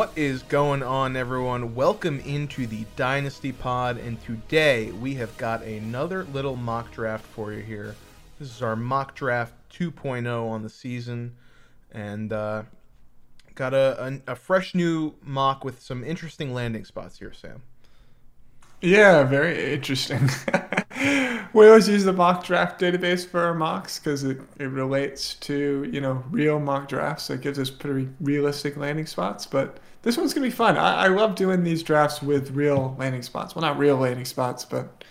What is going on, everyone? Welcome into the Dynasty Pod, and today we have got another little mock draft for you here. This is our mock draft 2.0 on the season, and uh, got a, a, a fresh new mock with some interesting landing spots here, Sam. Yeah, very interesting. we always use the mock draft database for our mocks because it, it relates to you know real mock drafts. So it gives us pretty realistic landing spots. But this one's gonna be fun. I, I love doing these drafts with real landing spots. Well, not real landing spots, but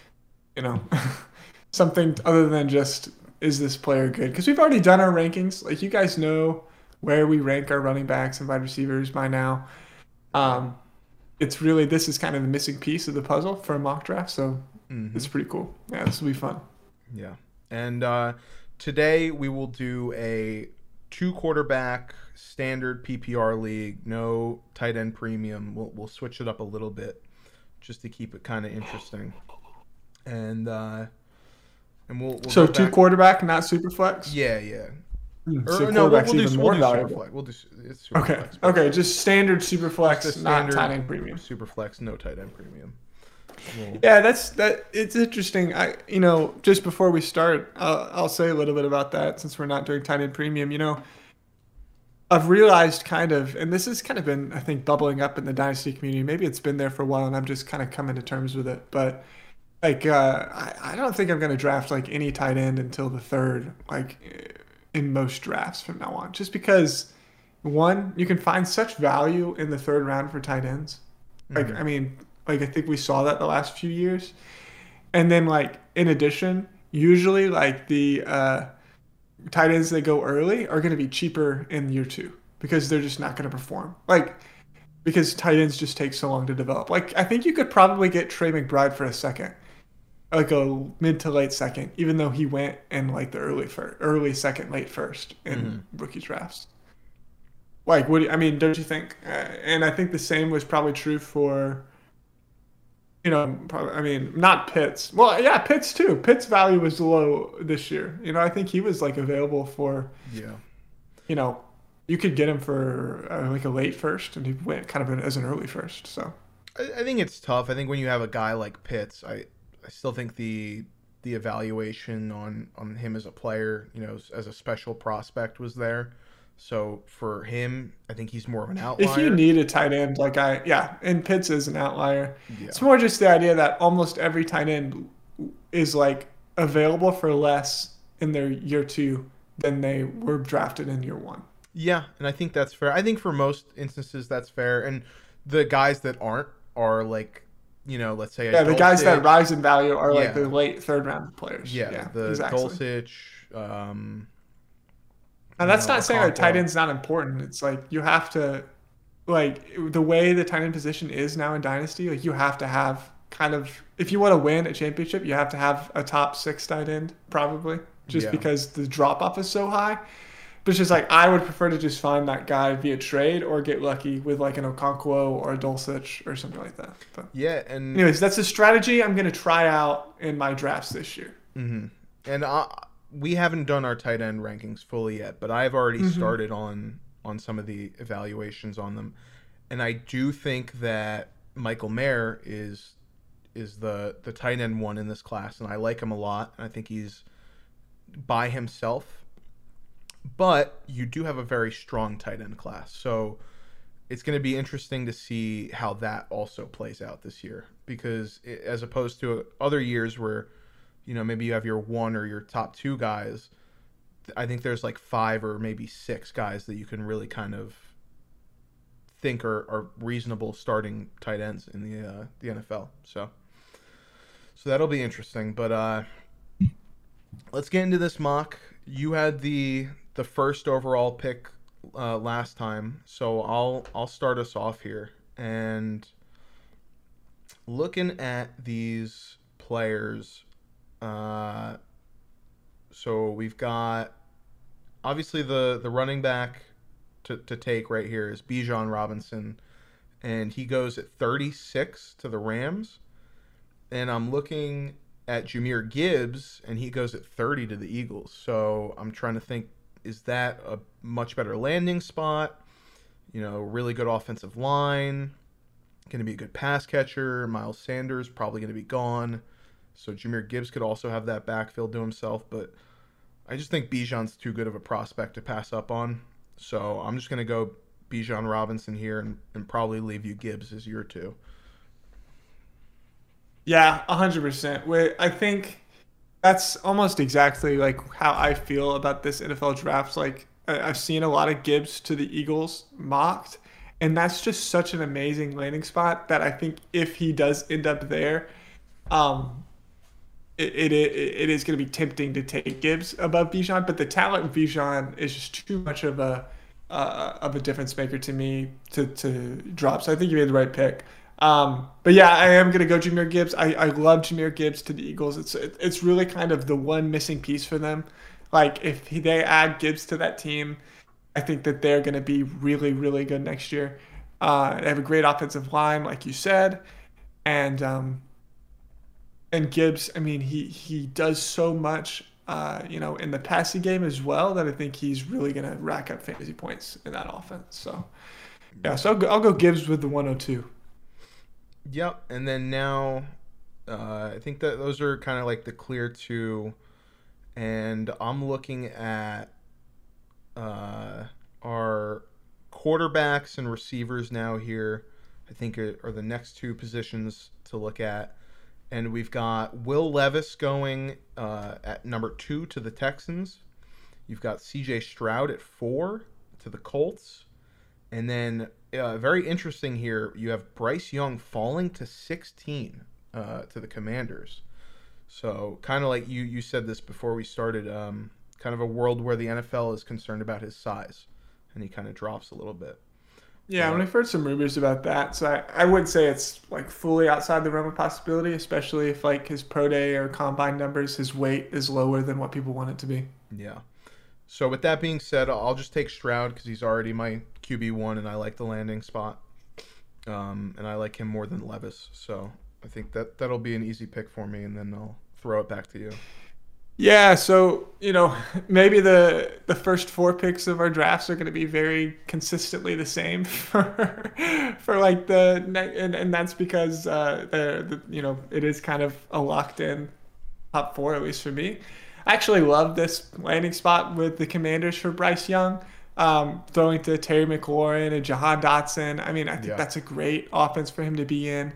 you know something other than just is this player good? Because we've already done our rankings. Like you guys know where we rank our running backs and wide receivers by now. Um, it's really this is kind of the missing piece of the puzzle for a mock draft. So mm-hmm. it's pretty cool. Yeah, this will be fun. Yeah, and uh, today we will do a two quarterback standard PPR league, no tight end premium. We'll we'll switch it up a little bit just to keep it kind of interesting. And uh, and we'll, we'll so two back. quarterback, not super flex. Yeah, yeah. Hmm, or, so no, we'll, we'll do, we'll do super flex. We'll do super okay. Flex, okay, just standard super flex, just not tight end premium. Super flex, no tight end premium. Yeah, that's that. It's interesting. I, you know, just before we start, I'll, I'll say a little bit about that since we're not doing tight end premium. You know, I've realized kind of, and this has kind of been, I think, bubbling up in the dynasty community. Maybe it's been there for a while, and I'm just kind of coming to terms with it. But like, uh, I, I don't think I'm going to draft like any tight end until the third, like in most drafts from now on, just because one, you can find such value in the third round for tight ends. Like, mm-hmm. I mean, like I think we saw that the last few years. And then like in addition, usually like the uh, tight ends that go early are going to be cheaper in year two because they're just not going to perform. Like because tight ends just take so long to develop. Like I think you could probably get Trey McBride for a second, like a mid to late second, even though he went in like the early first, early second, late first in mm-hmm. rookie drafts. Like, what do you, I mean? Don't you think? Uh, and I think the same was probably true for you know, probably, I mean, not Pitts. Well, yeah, Pitts too. Pitts' value was low this year. You know, I think he was like available for, yeah, you know, you could get him for uh, like a late first, and he went kind of as an early first. So, I, I, think it's tough. I think when you have a guy like Pitts, I, I still think the the evaluation on on him as a player, you know, as a special prospect was there. So for him, I think he's more of an outlier. If you need a tight end, like I, yeah, and Pitts is an outlier. Yeah. It's more just the idea that almost every tight end is like available for less in their year two than they were drafted in year one. Yeah, and I think that's fair. I think for most instances that's fair. And the guys that aren't are like, you know, let's say yeah, the guys that rise in value are yeah. like the late third round players. Yeah, yeah the exactly. Dulcich, um, and that's know, not saying that tight end's not important. It's like you have to, like the way the tight end position is now in dynasty. Like you have to have kind of if you want to win a championship, you have to have a top six tight end probably, just yeah. because the drop off is so high. But it's just like I would prefer to just find that guy via trade or get lucky with like an Okonkwo or a Dulcich or something like that. But yeah, and anyways, that's a strategy I'm gonna try out in my drafts this year. Mm-hmm. And I, we haven't done our tight end rankings fully yet, but I've already mm-hmm. started on on some of the evaluations on them, and I do think that Michael Mayer is is the the tight end one in this class, and I like him a lot. And I think he's by himself, but you do have a very strong tight end class, so it's going to be interesting to see how that also plays out this year because it, as opposed to other years where you know maybe you have your one or your top two guys i think there's like five or maybe six guys that you can really kind of think are, are reasonable starting tight ends in the uh, the nfl so so that'll be interesting. But uh let's get into this mock. You had the the first overall pick uh, last time. So i'll i'll start us off here. And looking at these players uh, so we've got obviously the the running back to, to take right here is Bijan Robinson, and he goes at 36 to the Rams. And I'm looking at Jahmyr Gibbs, and he goes at 30 to the Eagles. So I'm trying to think, is that a much better landing spot? You know, really good offensive line. Going to be a good pass catcher. Miles Sanders probably going to be gone. So Jahmyr Gibbs could also have that backfield to himself. But I just think Bijan's too good of a prospect to pass up on. So I'm just going to go Bijan Robinson here and, and probably leave you Gibbs as your two. Yeah, 100%. Wait, I think that's almost exactly like how I feel about this NFL draft. Like I've seen a lot of Gibbs to the Eagles mocked, and that's just such an amazing landing spot that I think if he does end up there, um, it, it, it is going to be tempting to take Gibbs above Bijan, but the talent in Bijan is just too much of a uh, of a difference maker to me to, to drop. So I think you made the right pick. Um, but yeah, I am going to go Jahmyr Gibbs. I, I love Jahmyr Gibbs to the Eagles. It's it's really kind of the one missing piece for them. Like if they add Gibbs to that team, I think that they're going to be really really good next year. Uh, they have a great offensive line, like you said, and um, and Gibbs. I mean, he he does so much. Uh, you know, in the passing game as well, that I think he's really going to rack up fantasy points in that offense. So, yeah, so I'll go, I'll go Gibbs with the 102. Yep, and then now, uh, I think that those are kind of like the clear two, and I'm looking at uh, our quarterbacks and receivers now here. I think are the next two positions to look at, and we've got Will Levis going uh, at number two to the Texans. You've got C.J. Stroud at four to the Colts, and then uh, very interesting here. You have Bryce Young falling to 16 uh, to the Commanders. So kind of like you you said this before we started. Um, kind of a world where the NFL is concerned about his size, and he kind of drops a little bit. Yeah, when I've heard some rumors about that, so I, I would say it's like fully outside the realm of possibility, especially if like his pro day or combine numbers, his weight is lower than what people want it to be. Yeah. So with that being said, I'll just take Stroud because he's already my QB one, and I like the landing spot, um, and I like him more than Levis. So I think that that'll be an easy pick for me, and then I'll throw it back to you. Yeah, so you know maybe the the first four picks of our drafts are going to be very consistently the same for for like the and, and that's because uh, the, the you know it is kind of a locked in top four at least for me. I actually love this landing spot with the Commanders for Bryce Young. Um, throwing to Terry McLaurin and Jahan Dotson. I mean, I think yeah. that's a great offense for him to be in.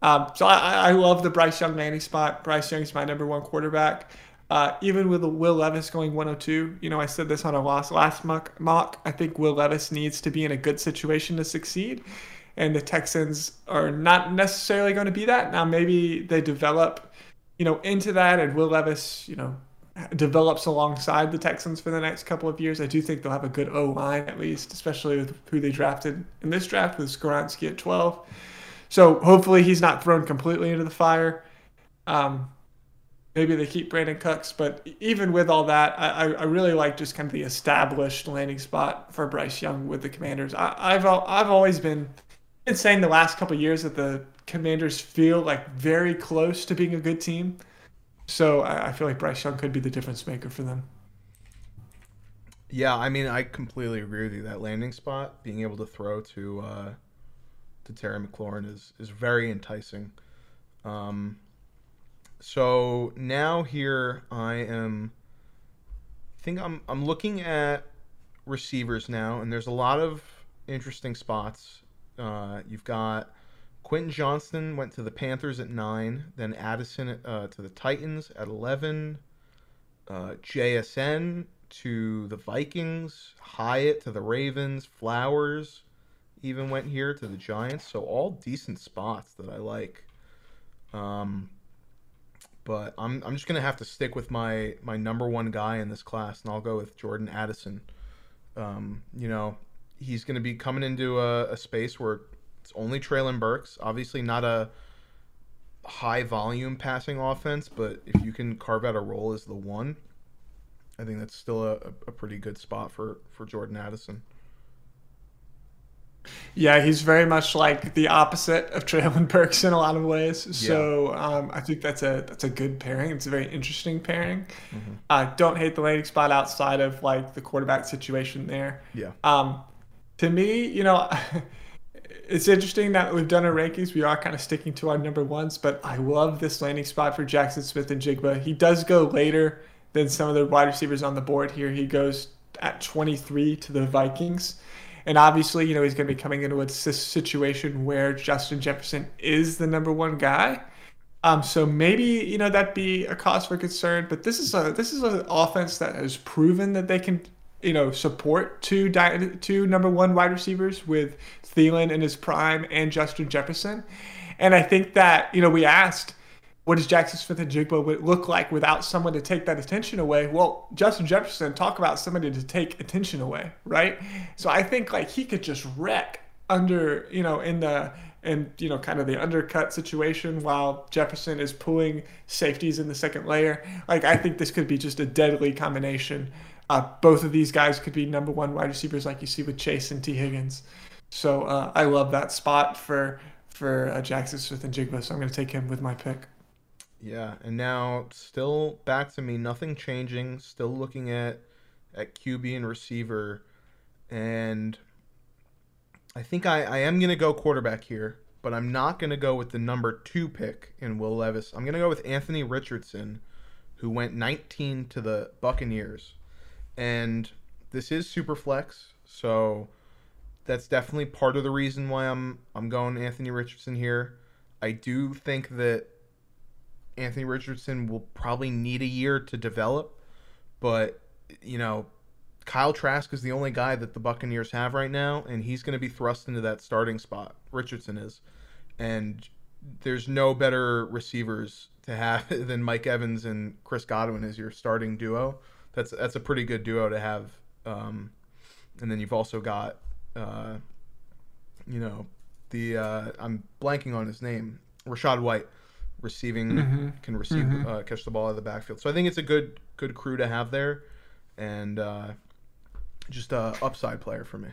Um, so I, I, love the Bryce Young landing spot. Bryce Young is my number one quarterback. Uh, even with Will Levis going 102, you know, I said this on a last last mock, mock. I think Will Levis needs to be in a good situation to succeed, and the Texans are not necessarily going to be that. Now maybe they develop, you know, into that, and Will Levis, you know, develops alongside the Texans for the next couple of years. I do think they'll have a good O line at least, especially with who they drafted in this draft with Skoronski at 12. So hopefully he's not thrown completely into the fire. Um, maybe they keep Brandin Cooks, but even with all that, I, I really like just kind of the established landing spot for Bryce Young with the Commanders. I, have I've always been been saying the last couple years that the Commanders feel like very close to being a good team. So I, I feel like Bryce Young could be the difference maker for them. Yeah, I mean, I completely agree with you. That landing spot, being able to throw to uh, to Terry McLaurin is is very enticing. Um, so now here I am. I think I'm I'm looking at receivers now, and there's a lot of interesting spots. Uh, you've got Quentin Johnston went to the Panthers at nine, then Addison uh, to the Titans at eleven, uh, JSN to the Vikings, Hyatt to the Ravens, Flowers even went here to the Giants. So all decent spots that I like. Um, but I'm I'm just gonna have to stick with my my number one guy in this class, and I'll go with Jordan Addison. Um, you know, he's gonna be coming into a, a space where it's only Treylon Burks. Obviously, not a high volume passing offense, but if you can carve out a role as the one, I think that's still a, a pretty good spot for, for Jordan Addison. Yeah, he's very much like the opposite of Treylon Burks in a lot of ways. So yeah. um, I think that's a that's a good pairing. It's a very interesting pairing. Mm-hmm. Uh, don't hate the landing spot outside of like the quarterback situation there. Yeah. Um, to me, you know, it's interesting that we've done our rankings. We are kind of sticking to our number ones, but I love this landing spot for Jaxon Smith-Njigba. He does go later than some of the wide receivers on the board here. He goes at 23 to the Vikings. And obviously, you know, he's going to be coming into a situation where Justin Jefferson is the number one guy. Um, so maybe you know that'd be a cause for concern. But this is a this is an offense that has proven that they can you know support two two number one wide receivers with Thielen in his prime and Justin Jefferson. And I think that you know we asked what does Jaxon Smith-Njigba look like without someone to take that attention away? Well, Justin Jefferson, talk about somebody to take attention away, right? So I think like he could just wreck under, you know, in the and you know kind of the undercut situation while Jefferson is pulling safeties in the second layer. Like I think this could be just a deadly combination. Uh, both of these guys could be number one wide receivers like you see with Chase and Tee Higgins. So uh, I love that spot for for uh, Jaxon Smith-Njigba. So I'm going to take him with my pick. Yeah, and now still back to me, nothing changing. Still looking at at QB and receiver, and I think I, I am gonna go quarterback here, but I'm not gonna go with the number two pick in Will Levis. I'm gonna go with Anthony Richardson, who went 19 to the Buccaneers, and this is super flex, so that's definitely part of the reason why I'm I'm going Anthony Richardson here. I do think that Anthony Richardson will probably need a year to develop, but you know, Kyle Trask is the only guy that the Buccaneers have right now, and he's going to be thrust into that starting spot. Richardson is, and there's no better receivers to have than Mike Evans and Chris Godwin as your starting duo. That's that's a pretty good duo to have. Um, and then you've also got, uh, you know, the uh, I'm blanking on his name, Rachaad White receiving mm-hmm. can receive mm-hmm. uh, catch the ball out of the backfield. So I think it's a good good crew to have there, and uh, just a upside player for me.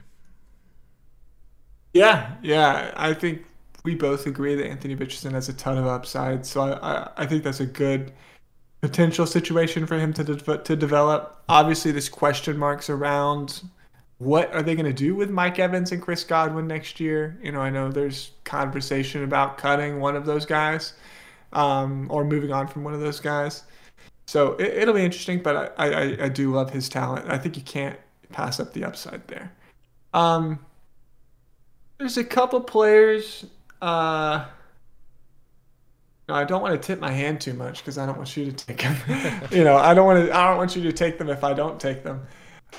Yeah, yeah, I think we both agree that Anthony Richardson has a ton of upside. So I, I, I think that's a good potential situation for him to de- to develop. Obviously, there's question marks around what are they going to do with Mike Evans and Chris Godwin next year. You know, I know there's conversation about cutting one of those guys um, or moving on from one of those guys. So it, will be interesting, but I, I, I do love his talent. I think you can't pass up the upside there. Um, there's a couple players. Uh, no, I don't want to tip my hand too much because I don't want you to take them. you know, I don't want to. I don't want you to take them if I don't take them.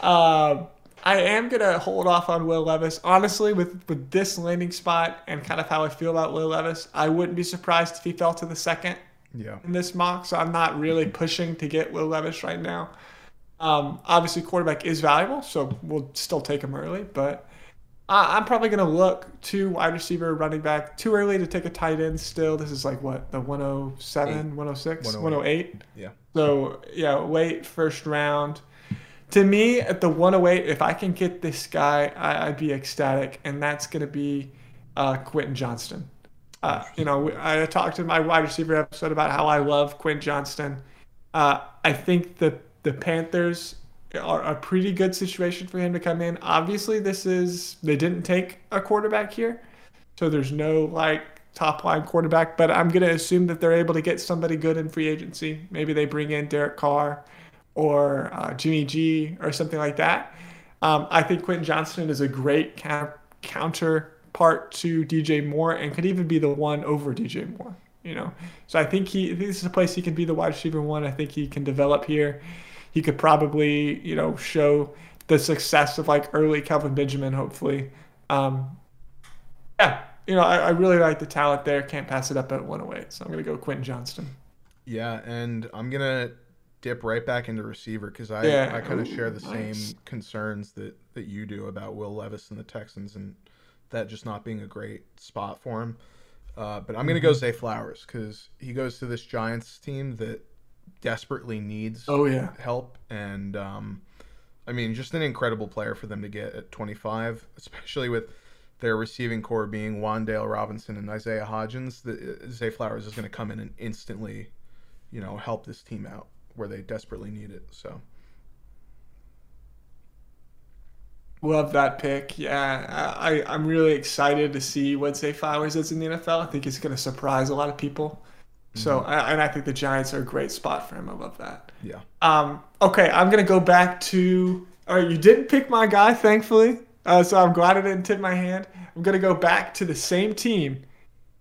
Uh, I am gonna hold off on Will Levis. Honestly, with with this landing spot and kind of how I feel about Will Levis, I wouldn't be surprised if he fell to the second. Yeah. In this mock, so I'm not really pushing to get Will Levis right now. Um, obviously, quarterback is valuable, so we'll still take him early. But I'm probably going to look to wide receiver, running back. Too early to take a tight end. Still, this is like what the 107, Eight. 106, 108. Yeah. So yeah, late first round to me at the 108 if i can get this guy I, would be ecstatic and that's going to be uh, quentin johnston. Uh, you know i talked in my wide receiver episode about how i love quentin johnston. Uh, i think the, the panthers are a pretty good situation for him to come in. Obviously this is they didn't take a quarterback here so there's no like top line quarterback but i'm going to assume that they're able to get somebody good in free agency. Maybe they bring in derek carr or uh, Jimmy G or something like that. Um, I think Quentin Johnston is a great counterpart to DJ Moore and could even be the one over DJ Moore. You know, so I think he this is a place he can be the wide receiver one. I think he can develop here. He could probably you know show the success of like early Kelvin Benjamin. Hopefully, um, yeah. You know, I, I really like the talent there. Can't pass it up at 108. So I'm gonna go Quentin Johnston. Yeah, and I'm gonna dip right back into receiver because I, yeah. I kind of share the nice. same concerns that, that you do about Will Levis and the Texans and that just not being a great spot for him. Uh, but I'm going to go mm-hmm. Zay Flowers because he goes to this Giants team that desperately needs oh, yeah. help. And um, I mean, just an incredible player for them to get at 25, especially with their receiving corps being Wan'Dale Robinson and Isaiah Hodgins. The, uh, Zay Flowers is going to come in and instantly, you know, help this team out where they desperately need it. So. Love that pick. Yeah, I, I'm really excited to see what Zay Flowers is in the NFL. I think he's going to surprise a lot of people. So, Mm-hmm. and I think the Giants are a great spot for him. I love that. Yeah. Um, okay, I'm gonna go back to. All right, you didn't pick my guy, thankfully. Uh, so I'm glad I didn't tip my hand. I'm gonna go back to the same team,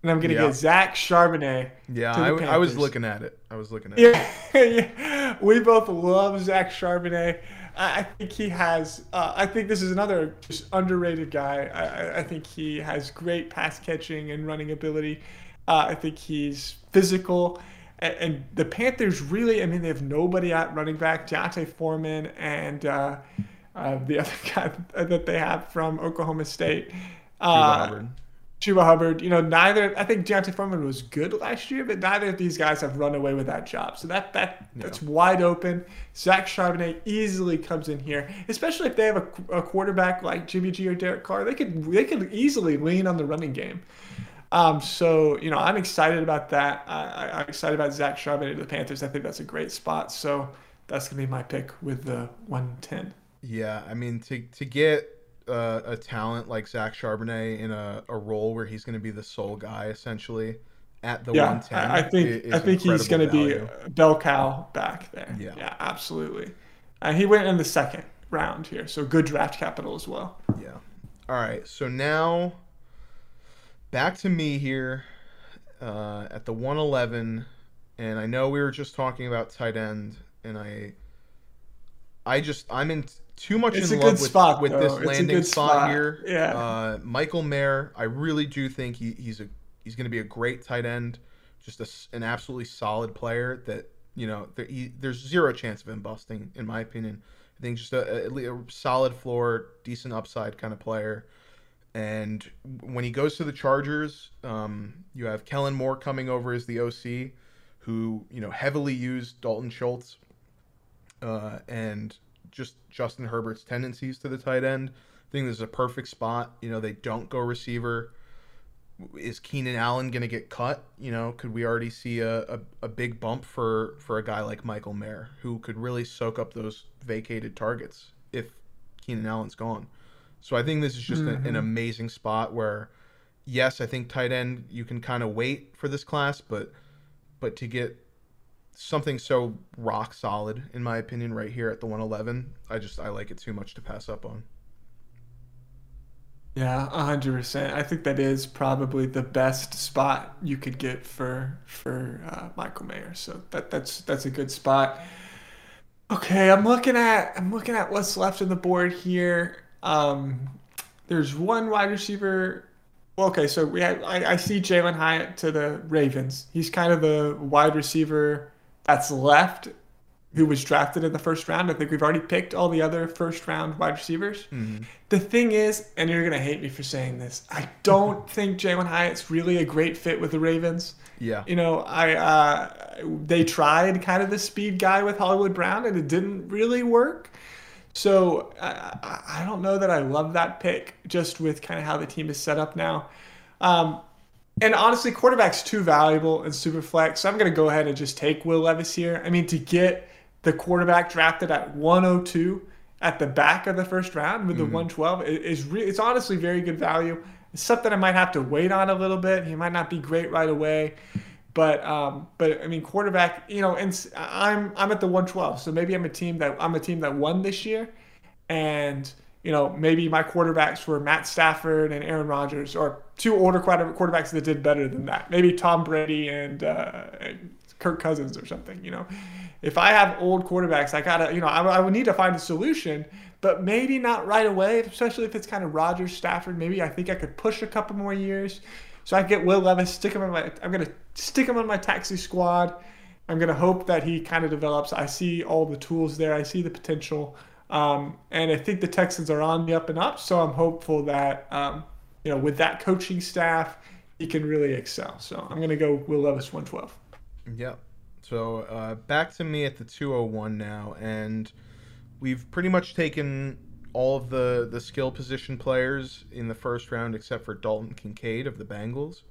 and I'm gonna Yeah. get Zach Charbonnet. Yeah, I, I, was looking at it. I was looking at it. Yeah, yeah. We both love Zach Charbonnet. I, I think he has. Uh, I think this is another just underrated guy. I, I- think he has great pass catching and running ability. Uh, I think he's physical. And, and the Panthers really, I mean, they have nobody at running back. D'Onta Foreman and uh, uh, the other guy that they have from Oklahoma State. Uh, Hubbard. Chuba Hubbard, you know, neither I think D'Onta Foreman was good last year, but neither of these guys have run away with that job. So that that that's wide open. Zach Charbonnet easily comes in here, especially if they have a, a quarterback like Jimmy G or Derek Carr. They could they could easily lean on the running game. Um, so you know, I'm excited about that. I, I, I'm excited about Zach Charbonnet to the Panthers. I think that's a great spot. So that's gonna be my pick with the 110. Yeah, I mean to to get uh, a talent like Zach Charbonnet in a, a role where he's going to be the sole guy essentially at the Yeah, 110. I, I think i- think he's going to be bell cow back there. Yeah. yeah, absolutely. And he went in the second round here, so good draft capital as well. Yeah. All right. So now back to me here uh, at the 111, and I know we were just talking about tight end, and I, I just I'm in too much It's in love with, spot, with this landing spot, spot. here. Yeah. Uh, Michael Mayer, I really do think he, he's a he's going to be a great tight end, just a an absolutely solid player that you know there, he, there's zero chance of him busting in my opinion. I think just a, a, a solid floor, decent upside kind of player. And when he goes to the Chargers, um, you have Kellen Moore coming over as the OC, who you know heavily used Dalton Schultz, uh, and just Justin Herbert's tendencies to the tight end. I think this is a perfect spot. You know, they don't go receiver. Is Keenan Allen going to get cut? You know, could we already see a, a, a big bump for, for a guy like Michael Mayer, who could really soak up those vacated targets if Keenan Allen's gone? So I think this is just a- an mm-hmm. amazing spot where, yes, I think tight end you can kind of wait for this class, but but to get something so rock solid, in my opinion, right here at the 111, I just I like it too much to pass up on. Yeah, hundred percent. I think that is probably the best spot you could get for for uh, Michael Mayer. So that that's that's a good spot. Okay, I'm looking at I'm looking at what's left on the board here. Um, there's one wide receiver. Okay, so we I, I see Jalin Hyatt to the Ravens. He's kind of the wide receiver that's left who was drafted in the first round. I think we've already picked all the other first round wide receivers. The thing is, and you're gonna hate me for saying this, I don't think Jalin Hyatt's really a great fit with the Ravens. Yeah. You know, I uh, they tried kind of the speed guy with Hollywood Brown, and it didn't really work. So I, I I don't know that I love that pick, just with kind of how the team is set up now. Um, and honestly, quarterback's too valuable in Superflex, so I'm going to go ahead and just take Will Levis here. I mean, to get the quarterback drafted at 102 at the back of the first round with the 112 is re- it's honestly very good value. It's something I might have to wait on a little bit. He might not be great right away, but um, but I mean, quarterback, you know, and I'm I'm at the 112, so maybe I'm a team that I'm a team that won this year, and you know maybe my quarterbacks were Matt Stafford and Aaron Rodgers, or two older quarter- quarterbacks that did better than that. Maybe Tom Brady and, uh, and Kirk Cousins or something. You know, if I have old quarterbacks, I gotta you know I, I would need to find a solution, but maybe not right away, especially if it's kind of Rodgers Stafford. Maybe I think I could push a couple more years. So I get Will Levis, stick him in my. I'm gonna stick him on my taxi squad. I'm gonna hope that he kind of develops. I see all the tools there. I see the potential, um, and I think the Texans are on the up and up. So I'm hopeful that um, you know with that coaching staff, he can really excel. So I'm gonna go Will Levis 112. Yep. So uh, back to me at the 201 now, and we've pretty much taken all of the the skill position players in the first round except for Dalton Kincaid of the Bengals,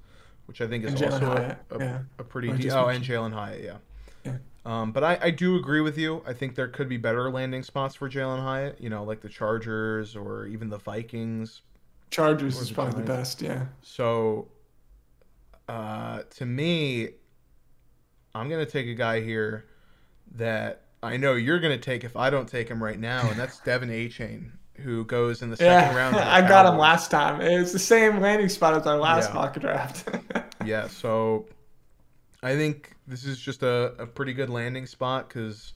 which I think is also a, a, yeah. a pretty de- oh and. Jalin Hyatt, yeah. Yeah. Um, but I, I do agree with you. I think there could be better landing spots for Jalin Hyatt. You know, like the Chargers or even the Vikings. Chargers is probably the best. Yeah. So, uh, to me, I'm gonna take a guy here that I know you're gonna take if I don't take him right now, and that's De'Von Achane, who goes in the second yeah, round. I got him last time. It's the same landing spot as our last yeah. mock draft. yeah. So, I think this is just a, a pretty good landing spot because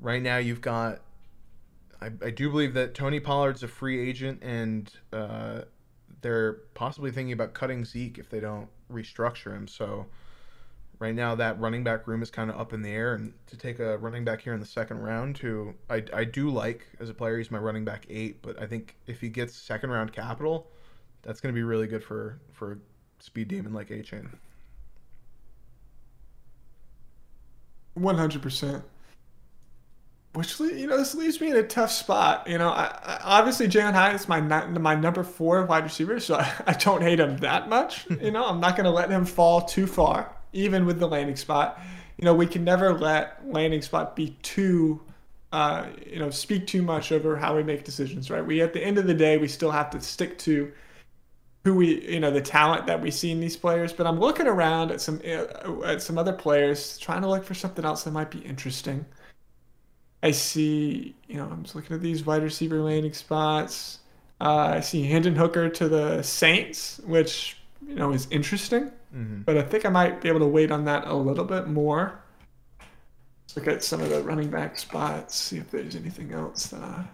right now you've got. I, I do believe that Tony Pollard's a free agent, and uh, they're possibly thinking about cutting Zeke if they don't restructure him. So right now that running back room is kind of up in the air, and to take a running back here in the second round, who I, I do like as a player, he's my running back eight, but I think if he gets second round capital, that's going to be really good for for a speed demon like Achane. One hundred percent. Which you know this leaves me in a tough spot. You know, I, I, obviously Jalin Hyatt is my my number four wide receiver, so I, I don't hate him that much. you know, I'm not going to let him fall too far, even with the landing spot. You know, we can never let landing spot be too, uh, you know, speak too much over how we make decisions. Right? We at the end of the day, we still have to stick to who we you know the talent that we see in these players but i'm looking around at some uh, at some other players trying to look for something else that might be interesting i see you know i'm just looking at these wide receiver landing spots uh, i see hendon hooker to the saints which you know is interesting mm-hmm. but i think i might be able to wait on that a little bit more let's look at some of the running back spots see if there's anything else that i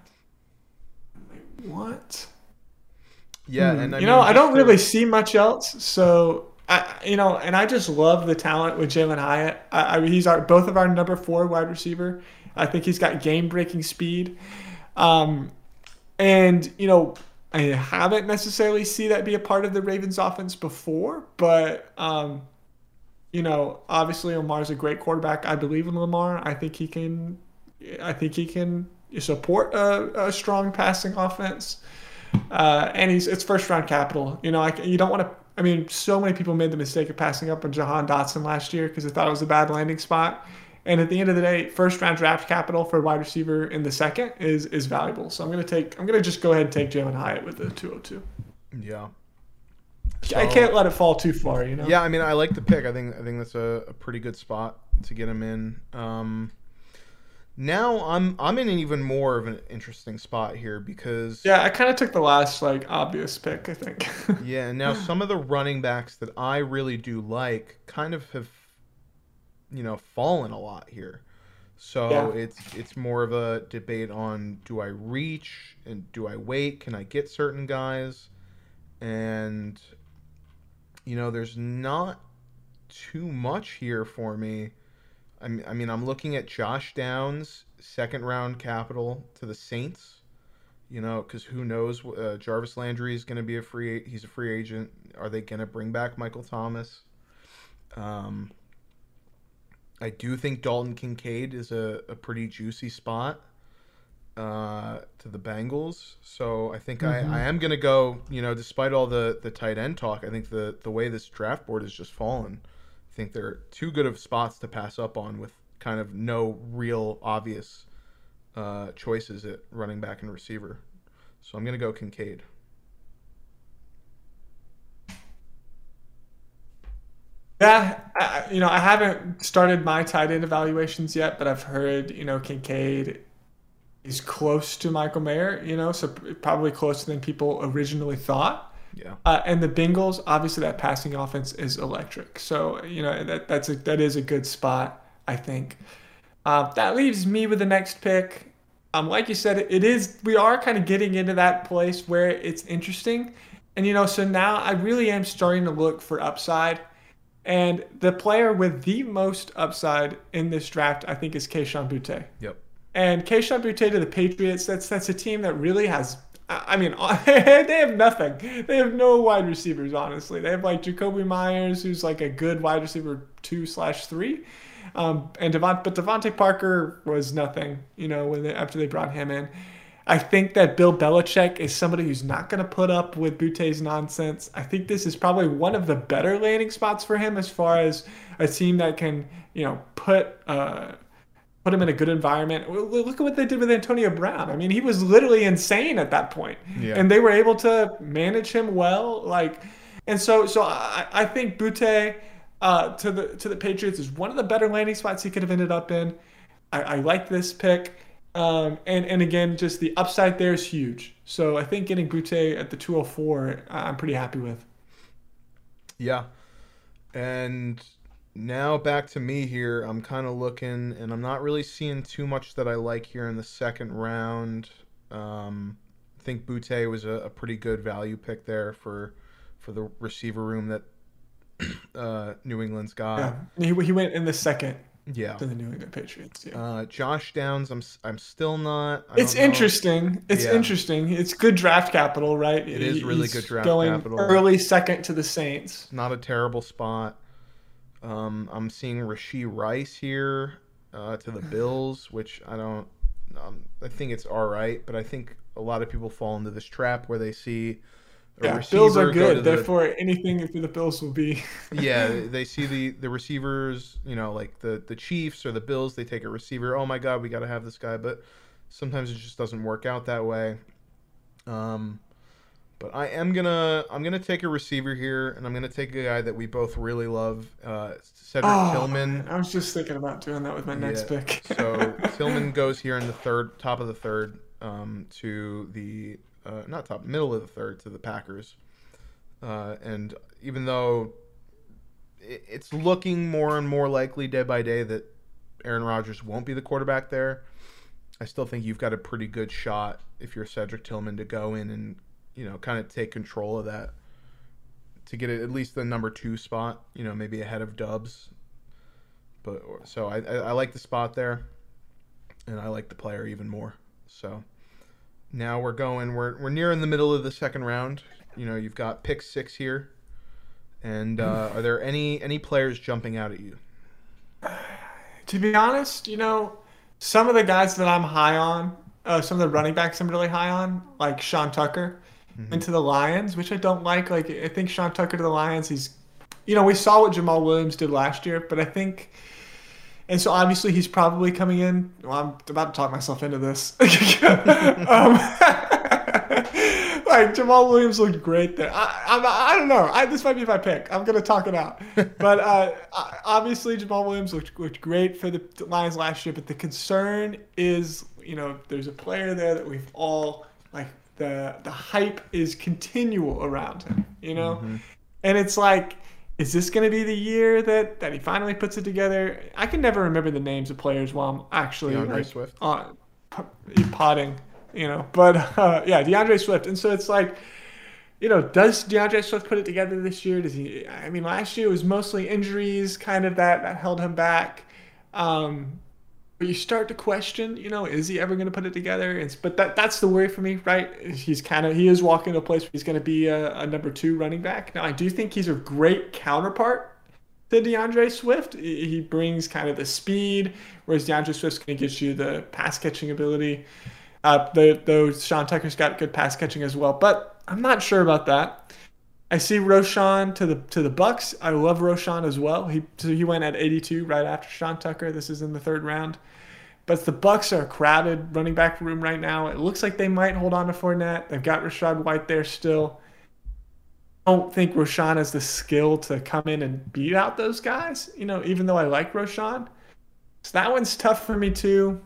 might want yeah, hmm. and I you mean, know, I don't really see much else. So I, you know, and I just love the talent with Jalin Hyatt. I, I mean, he's our both of our number four wide receiver. I think he's got game breaking speed. Um, and you know, I haven't necessarily see that be a part of the Ravens offense before, but um, you know, obviously Lamar's a great quarterback. I believe in Lamar. I think he can. I think he can support a, a strong passing offense. Uh, and he's it's first round capital. You know, like you don't want to. I mean, so many people made the mistake of passing up on Jahan Dotson last year because they thought it was a bad landing spot. And at the end of the day, first round draft capital for a wide receiver in the second is is valuable. So I'm gonna take. I'm gonna just go ahead and take Jalin Hyatt with the 202. Yeah. So, I can't let it fall too far, you know. Yeah, I mean, I like the pick. I think I think that's a, a pretty good spot to get him in. Um, now I'm I'm in an even more of an interesting spot here because yeah, I kind of took the last like obvious pick, I think. yeah, now some of the running backs that I really do like kind of have you know fallen a lot here. So yeah. it's it's more of a debate on do I reach and do I wait? Can I get certain guys? And you know, there's not too much here for me I mean, I mean, I'm looking at Josh Downs, second round capital to the Saints. You know, because who knows? Uh, Jarvis Landry is going to be a free. He's a free agent. Are they going to bring back Michael Thomas? Um, I do think Dalton Kincaid is a, a pretty juicy spot uh, to the Bengals. So I think mm-hmm. I, I am going to go, you know, despite all the, the tight end talk, I think the, the way this draft board has just fallen, I think they're too good of spots to pass up on with kind of no real obvious uh, choices at running back and receiver. So I'm going to go Kincaid. Yeah, I, you know, I haven't started my tight end evaluations yet, but I've heard, you know, Kincaid is close to Michael Mayer, you know, so probably closer than people originally thought. Yeah. Uh, and the Bengals, obviously, that passing offense is electric. So you know that that's a that is a good spot, I think. Uh, that leaves me with the next pick. Um, like you said, it is we are kind of getting into that place where it's interesting, and you know, so now I really am starting to look for upside. And the player with the most upside in this draft, I think, is Kayshon Boutte. Yep. And Kayshon Boutte to the Patriots, that's that's a team that really has I mean, they have nothing. They have no wide receivers, honestly. They have like Jakobi Meyers, who's like a good wide receiver two slash three. Um, and Devont, but DeVante Parker was nothing, you know, when they, after they brought him in. I think that Bill Belichick is somebody who's not going to put up with Boutte's nonsense. I think this is probably one of the better landing spots for him as far as a team that can, you know, put uh, put him in a good environment. Look at what they did with Antonio Brown. I mean, he was literally insane at that point, yeah. and they were able to manage him well. Like, and so so I, I think Butte uh, to the to the Patriots is one of the better landing spots he could have ended up in. I, I like this pick. Um, and and again, just the upside there is huge. So I think getting Boutte at the 204, I'm pretty happy with. Yeah, and now back to me here. I'm kind of looking, and I'm not really seeing too much that I like here in the second round. Um, I think Boutte was a, a, pretty good value pick there for for the receiver room that uh, New England's got. Yeah, he, he went in the second. Yeah, to the New England Patriots. Yeah. Uh, Josh Downs, I'm I'm still not. I it's interesting. It's yeah. interesting. It's good draft capital, right? It is really He's good draft going capital. Early second to the Saints. Not a terrible spot. Um, I'm seeing Rashee Rice here uh, to the Bills, which I don't. Um, I think it's all right, but I think a lot of people fall into this trap where they see. Yeah, Bills are good. The, Therefore, anything for the Bills will be. yeah, they see the the receivers, you know, like the the Chiefs or the Bills. They take a receiver. Oh my God, we got to have this guy, but sometimes it just doesn't work out that way. Um, but I am gonna I'm gonna take a receiver here, and I'm gonna take a guy that we both really love, uh, Cedric oh, Tillman. I was just thinking about doing that with my next yeah. pick. so Tillman goes here in the third, top of the third, um, to the uh, not top, middle of the third to the Packers. Uh, and even though it's looking more and more likely day by day that Aaron Rodgers won't be the quarterback there, I still think you've got a pretty good shot if you're Cedric Tillman to go in and you know, kind of take control of that to get at least the number two spot. You know, maybe ahead of Doubs. But so I, I, I like the spot there, and I like the player even more. So now we're going. We're we're near in the middle of the second round. You know, you've got pick six here. And uh, are there any any players jumping out at you? To be honest, you know, some of the guys that I'm high on, uh, some of the running backs I'm really high on, like Sean Tucker, mm-hmm. into the Lions, which I don't like. Like I think Sean Tucker to the Lions, he's, you know, we saw what Jamal Williams did last year, but I think, and so obviously he's probably coming in. Well, I'm about to talk myself into this. um, like Jamal Williams looked great there. I, I, I don't know. I, this might be my pick. I'm gonna talk it out. But uh, obviously Jamal Williams looked, looked great for the Lions last year. But the concern is, you know, there's a player there that we've all like the the hype is continual around him, you know? Mm-hmm. And it's like is this going to be the year that, that he finally puts it together? I can never remember the names of players while I'm actually D'Andre like, Swift. Uh, potting, you know. But uh, yeah, D'Andre Swift. And so it's like, you know, does D'Andre Swift put it together this year? Does he? I mean, last year was mostly injuries, kind of that that held him back. Um, you start to question, you know, is he ever going to put it together? It's, but that that's the worry for me, right? He's kind of he is walking to a place where he's going to be a, a, number two running back. Now I do think he's a great counterpart to D'Andre Swift. He brings kind of the speed, whereas D'Andre Swift's going to get you the pass catching ability. Uh, the, though Sean Tucker's got good pass catching as well, but I'm not sure about that. I see Roschon to the to the Bucks. I love Roschon as well. He so he went at 82 right after Sean Tucker. This is in the third round. But the Bucks are a crowded running back room right now. It looks like they might hold on to Fournette. They've got Rachaad White there still. I don't think Roschon has the skill to come in and beat out those guys. You know, even though I like Roschon, so that one's tough for me too.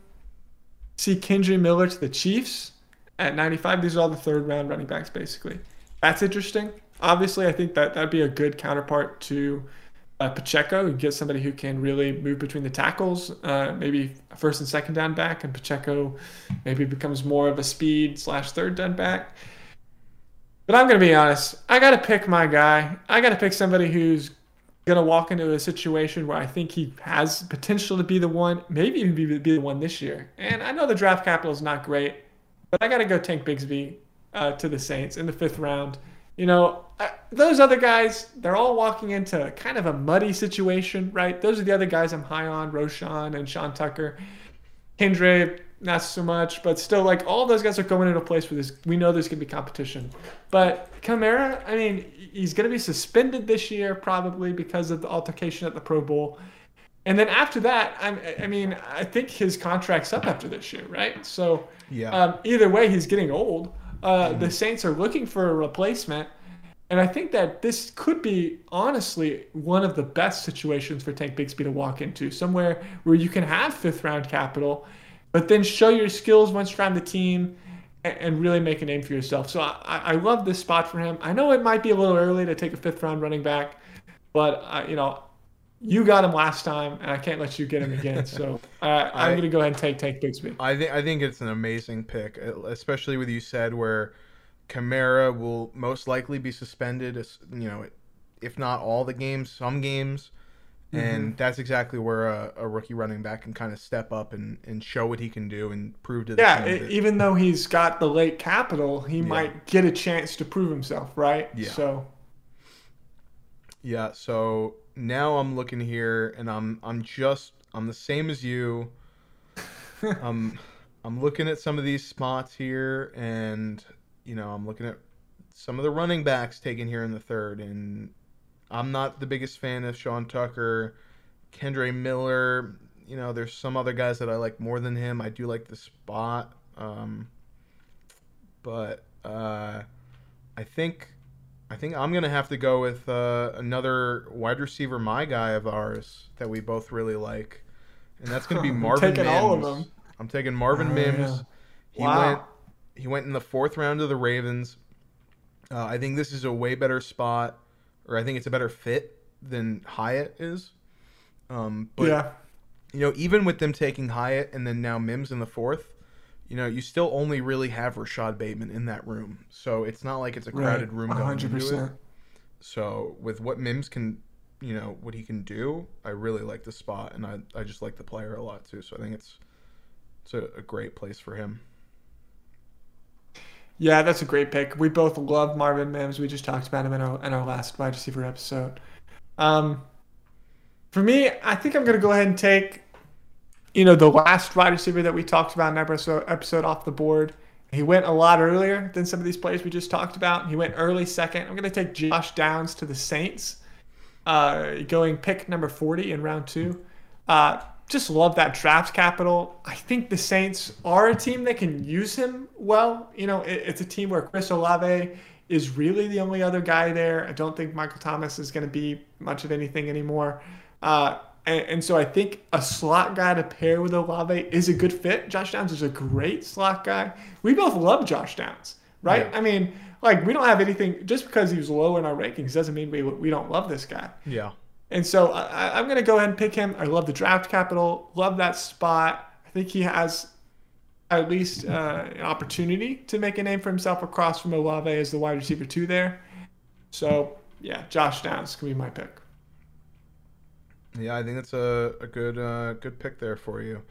See Kendre Miller to the Chiefs at 95. These are all the third round running backs basically. That's interesting obviously, I think that that'd be a good counterpart to uh, Pacheco. You get somebody who can really move between the tackles, uh, maybe first and second down back, and Pacheco maybe becomes more of a speed slash third down back. But I'm gonna be honest. I gotta pick my guy. I gotta pick somebody who's gonna walk into a situation where I think he has potential to be the one, maybe even be, be the one this year. And I know the draft capital is not great, but I gotta go Tank Bigsby uh, to the Saints in the fifth round you know, those other guys, they're all walking into kind of a muddy situation, right? Those are the other guys I'm high on, Roschon and Sean Tucker. Kendre, not so much, but still, like all those guys are going into a place where this we know there's gonna be competition. But Kamara, I mean, he's gonna be suspended this year probably because of the altercation at the Pro Bowl. And then after that, I'm, I mean, I think his contract's up after this year, right? So Yeah. um, either way, he's getting old. Uh, The Saints are looking for a replacement. And I think that this could be honestly one of the best situations for Tank Bigsby to walk into, somewhere where you can have fifth round capital, but then show your skills once you're on the team and, really make a name for yourself. So I, I love this spot for him. I know it might be a little early to take a fifth round running back, but uh, you know, you got him last time, and I can't let you get him again. So uh, I'm going to go ahead and take Tank Bigsby. I think I think it's an amazing pick, especially with you said where Kamara will most likely be suspended. You know, if not all the games, some games, mm-hmm. and that's exactly where a, a rookie running back can kind of step up and, and show what he can do and prove to the Yeah, even though he's got the late capital, he might get a chance to prove himself, right? Yeah. So Yeah, so now I'm looking here and I'm I'm just I'm the same as you. I'm I'm looking at some of these spots here and you know, I'm looking at some of the running backs taken here in the third and I'm not the biggest fan of Sean Tucker, Kendre Miller, you know, there's some other guys that I like more than him. I do like the spot. Um but uh I think I think I'm gonna have to go with uh, another wide receiver, my guy of ours that we both really like, and that's gonna be I'm Marvin taking Mims. all of them. I'm taking Marvin Oh, Mims. yeah. He Wow. went he went in the fourth round of the Ravens. Uh, I think this is a way better spot, or I think it's a better fit than Hyatt is. Um, but yeah, you know, even with them taking Hyatt and then now Mims in the fourth, you know, you still only really have Rashod Bateman in that room. So it's not like it's a crowded room going hundred percent. So with what Mims can, you know, what he can do, I really like the spot, and I, I just like the player a lot too. So I think it's it's a, a great place for him. Yeah, that's a great pick. We both love Marvin Mims. We just talked about him in our in our last wide receiver episode. Um, for me, I think I'm gonna go ahead and take, you know, the last wide receiver that we talked about in episode episode off the board. He went a lot earlier than some of these players we just talked about. He went early second. I'm gonna take Josh Downs to the Saints, uh, going pick number 40 in round two. Uh, just love that draft capital. I think the Saints are a team that can use him well. You know, it, it's a team where Chris Olave is really the only other guy there. I don't think Michael Thomas is going to be much of anything anymore. Uh, and, and so I think a slot guy to pair with Olave is a good fit. Josh Downs is a great slot guy. We both love Josh Downs, right? Yeah. I mean, like we don't have anything just because he was low in our rankings doesn't mean we we don't love this guy. Yeah, And so I, I'm going to go ahead and pick him. I love the draft capital. Love that spot. I think he has at least uh, an opportunity to make a name for himself across from Olave as the wide receiver two there. So yeah, Josh Downs can be my pick. yeah, I think that's a, a good uh, good pick there for you.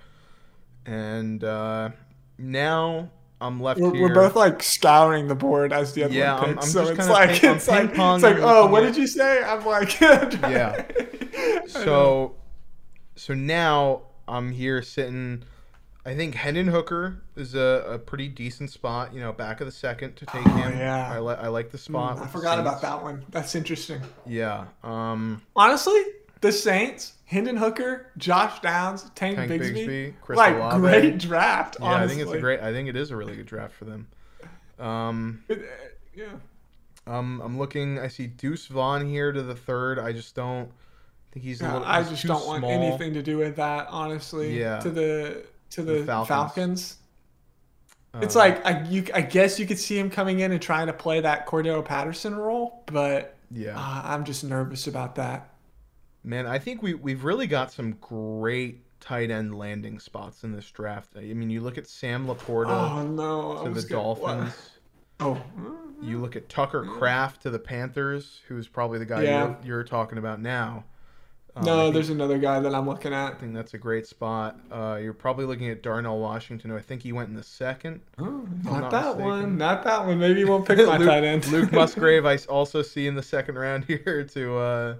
And uh, now I'm left We're, here. we're both like scouring the board as the other Yeah, one I'm- picks. I'm so just it's like ping- I'm it's like, it's like oh, what did you say? I'm like Yeah. So, so now I'm here sitting. I think Hendon Hooker is a, a pretty decent spot. You know, back of the second to take Oh, him. yeah. I like I like the spot. I forgot about that one. That's interesting. Yeah. Um. Honestly, the Saints, Hendon Hooker, Josh Downs, Tank, Tank Bigsby, Bigsby, Chris like Olave. great draft. Yeah, honestly. I think it's a great. I think it is a really good draft for them. Um. It- yeah. Um. I'm looking. I see Deuce Vaughn here to the third. I just don't think he's. a little, I he's just don't want small. anything to do with that, honestly. Yeah. To the to the, The Falcons. Falcons. It's Um, like I you I guess you could see him coming in and trying to play that Cordarrelle Patterson role, but Yeah. uh, I'm just nervous about that. Man, I think we we've really got some great tight end landing spots in this draft. I mean, you look at Sam Laporta Oh no! To the was gonna-? Dolphins. Oh. You look at Tucker Kraft to the Panthers, who's probably the guy Yeah. you're, you're talking about now. Um, No, think- there's another guy that I'm looking at. I think that's a great spot. Uh, you're probably looking at Darnell Washington, who I think he went in the second. Oh, not, not that mistaken. one. Not that one. Maybe you won't pick my Luke, tight end. Luke Musgrave, I also see in the second round here to uh,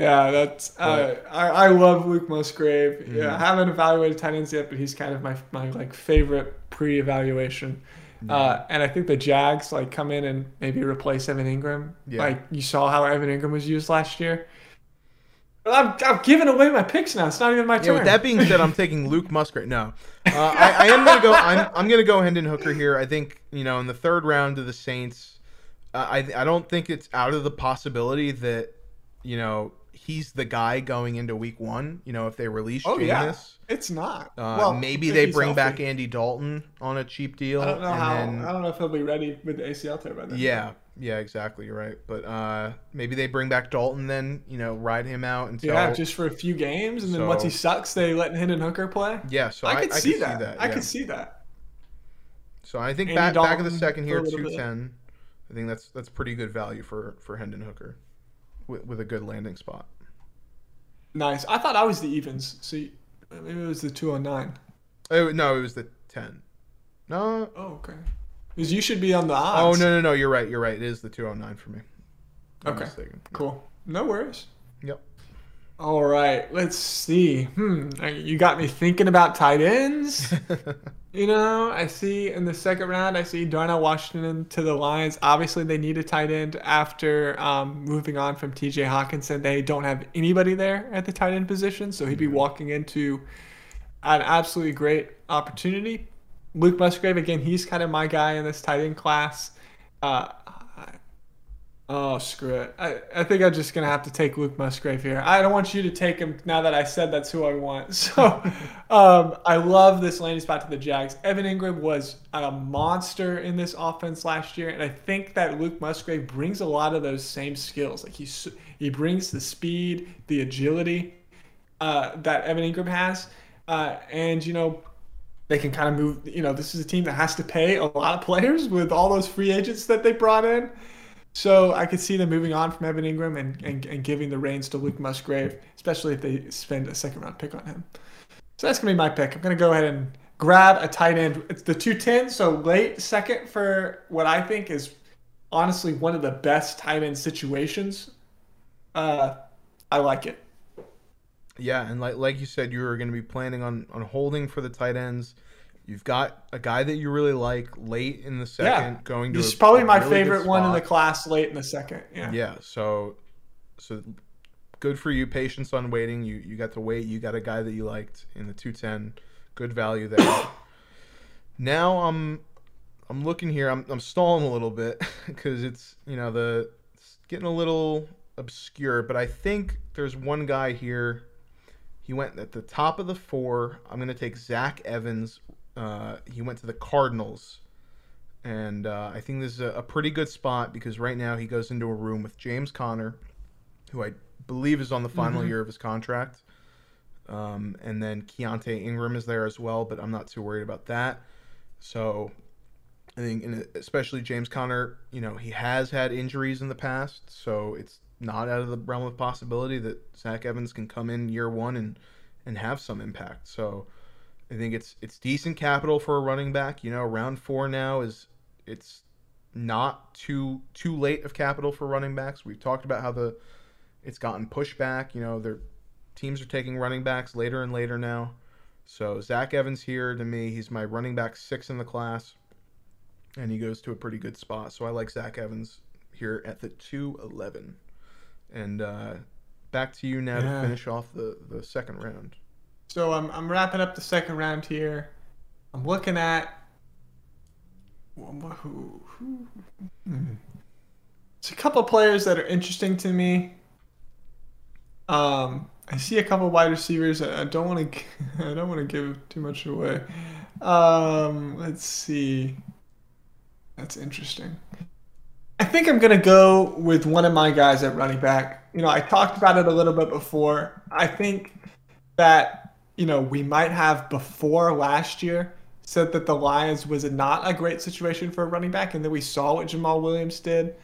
Yeah, that's uh, I, I love Luke Musgrave. Mm-hmm. Yeah, I haven't evaluated tight ends yet, but he's kind of my my like favorite pre-evaluation. Mm-hmm. Uh, and I think the Jags like come in and maybe replace Evan Engram. Yeah. Like you saw how Evan Engram was used last year. I'm, I'm giving away my picks now. It's not even my yeah, turn. With that being said, I'm taking Luke Musgrave. No, uh, I, I, am gonna go. I'm, I'm gonna go Hendon Hooker here. I think you know in the third round of the Saints, uh, I I don't think it's out of the possibility that you know he's the guy going into week one. You know, if they release oh, Jameis, yeah. it's not. Uh, well, maybe they bring healthy. back Andy Dalton on a cheap deal. I don't know how. Then, I don't know if he'll be ready with the ACL tear by then. Yeah, yeah, exactly. You're right. But uh, maybe they bring back Dalton then. You know, ride him out until yeah, just for a few games, and then so, once he sucks, they let Hendon Hooker play. Yeah, so I, I could see, that. that. Yeah. I could see that. So I think back back of the second here, two ten. I think that's that's pretty good value for for Hendon Hooker, with, with a good landing spot. Nice. I thought I was the evens. So maybe it was the 209. Oh, no, it was the 10. No. Oh, okay. Because you should be on the odds. Oh, no, no, no. You're right. You're right. It is the 209 for me. I'm okay. Mistaken. Cool. No worries. Yep. All right, let's see. Hmm, you got me thinking about tight ends. you know, I see in the second round, I see Darnell Washington to the Lions. Obviously, they need a tight end after um, moving on from T.J. Hockenson. They don't have anybody there at the tight end position, so he'd be walking into an absolutely great opportunity. Luke Musgrave, again, he's kind of my guy in this tight end class. Uh, Oh, screw it. I, I think I'm just going to have to take Luke Musgrave here. I don't want you to take him now that I said that's who I want. So um, I love this landing spot to the Jags. Evan Engram was a monster in this offense last year, and I think that Luke Musgrave brings a lot of those same skills. Like he's, he brings the speed, the agility uh, that Evan Engram has. Uh, and, you know, they can kind of move. You know, this is a team that has to pay a lot of players with all those free agents that they brought in. So I could see them moving on from Evan Engram and, and, and giving the reins to Luke Musgrave, especially if they spend a second round pick on him. So that's gonna be my pick. I'm gonna go ahead and grab a tight end. It's the 210, so late second for what I think is honestly one of the best tight end situations. Uh, I like it. Yeah, and like like you said, you were going to be planning on on holding for the tight ends. You've got a guy that you really like late in the second, yeah. going to. He's probably my really favorite one in the class late in the second. Yeah. Yeah. So, so good for you. Patience on waiting. You you got to wait. You got a guy that you liked in the two ten. Good value there. now I'm I'm looking here. I'm I'm stalling a little bit because it's you know the it's getting a little obscure, but I think there's one guy here. He went at the top of the four. I'm going to take Zach Evans, uh, he went to the Cardinals, and uh, I think this is a, a, pretty good spot because right now he goes into a room with James Conner, who I believe is on the final mm-hmm. year of his contract, um, and then Keaontay Ingram is there as well, but I'm not too worried about that. So I think, especially James Conner, you know, he has had injuries in the past, so it's not out of the realm of possibility that Zach Evans can come in year one and and have some impact. So I think it's it's decent capital for a running back. You know, round four now is it's not too too late of capital for running backs. We've talked about how the it's gotten pushed back. You know, their teams are taking running backs later and later now. So Zach Evans here to me, he's my running back six in the class, and he goes to a pretty good spot. So I like Zach Evans here at the two eleven. And uh, back to you now yeah. to finish off the the second round. So I'm I'm wrapping up the second round here. I'm looking at It's a couple players that are interesting to me. Um, I see a couple wide receivers. I don't want to. I don't want to give too much away. Um, let's see. That's interesting. I think I'm gonna go with one of my guys at running back. You know, I talked about it a little bit before. I think that you know, we might have before last year said that the Lions was not a great situation for a running back, and then we saw what Jamaal Williams did.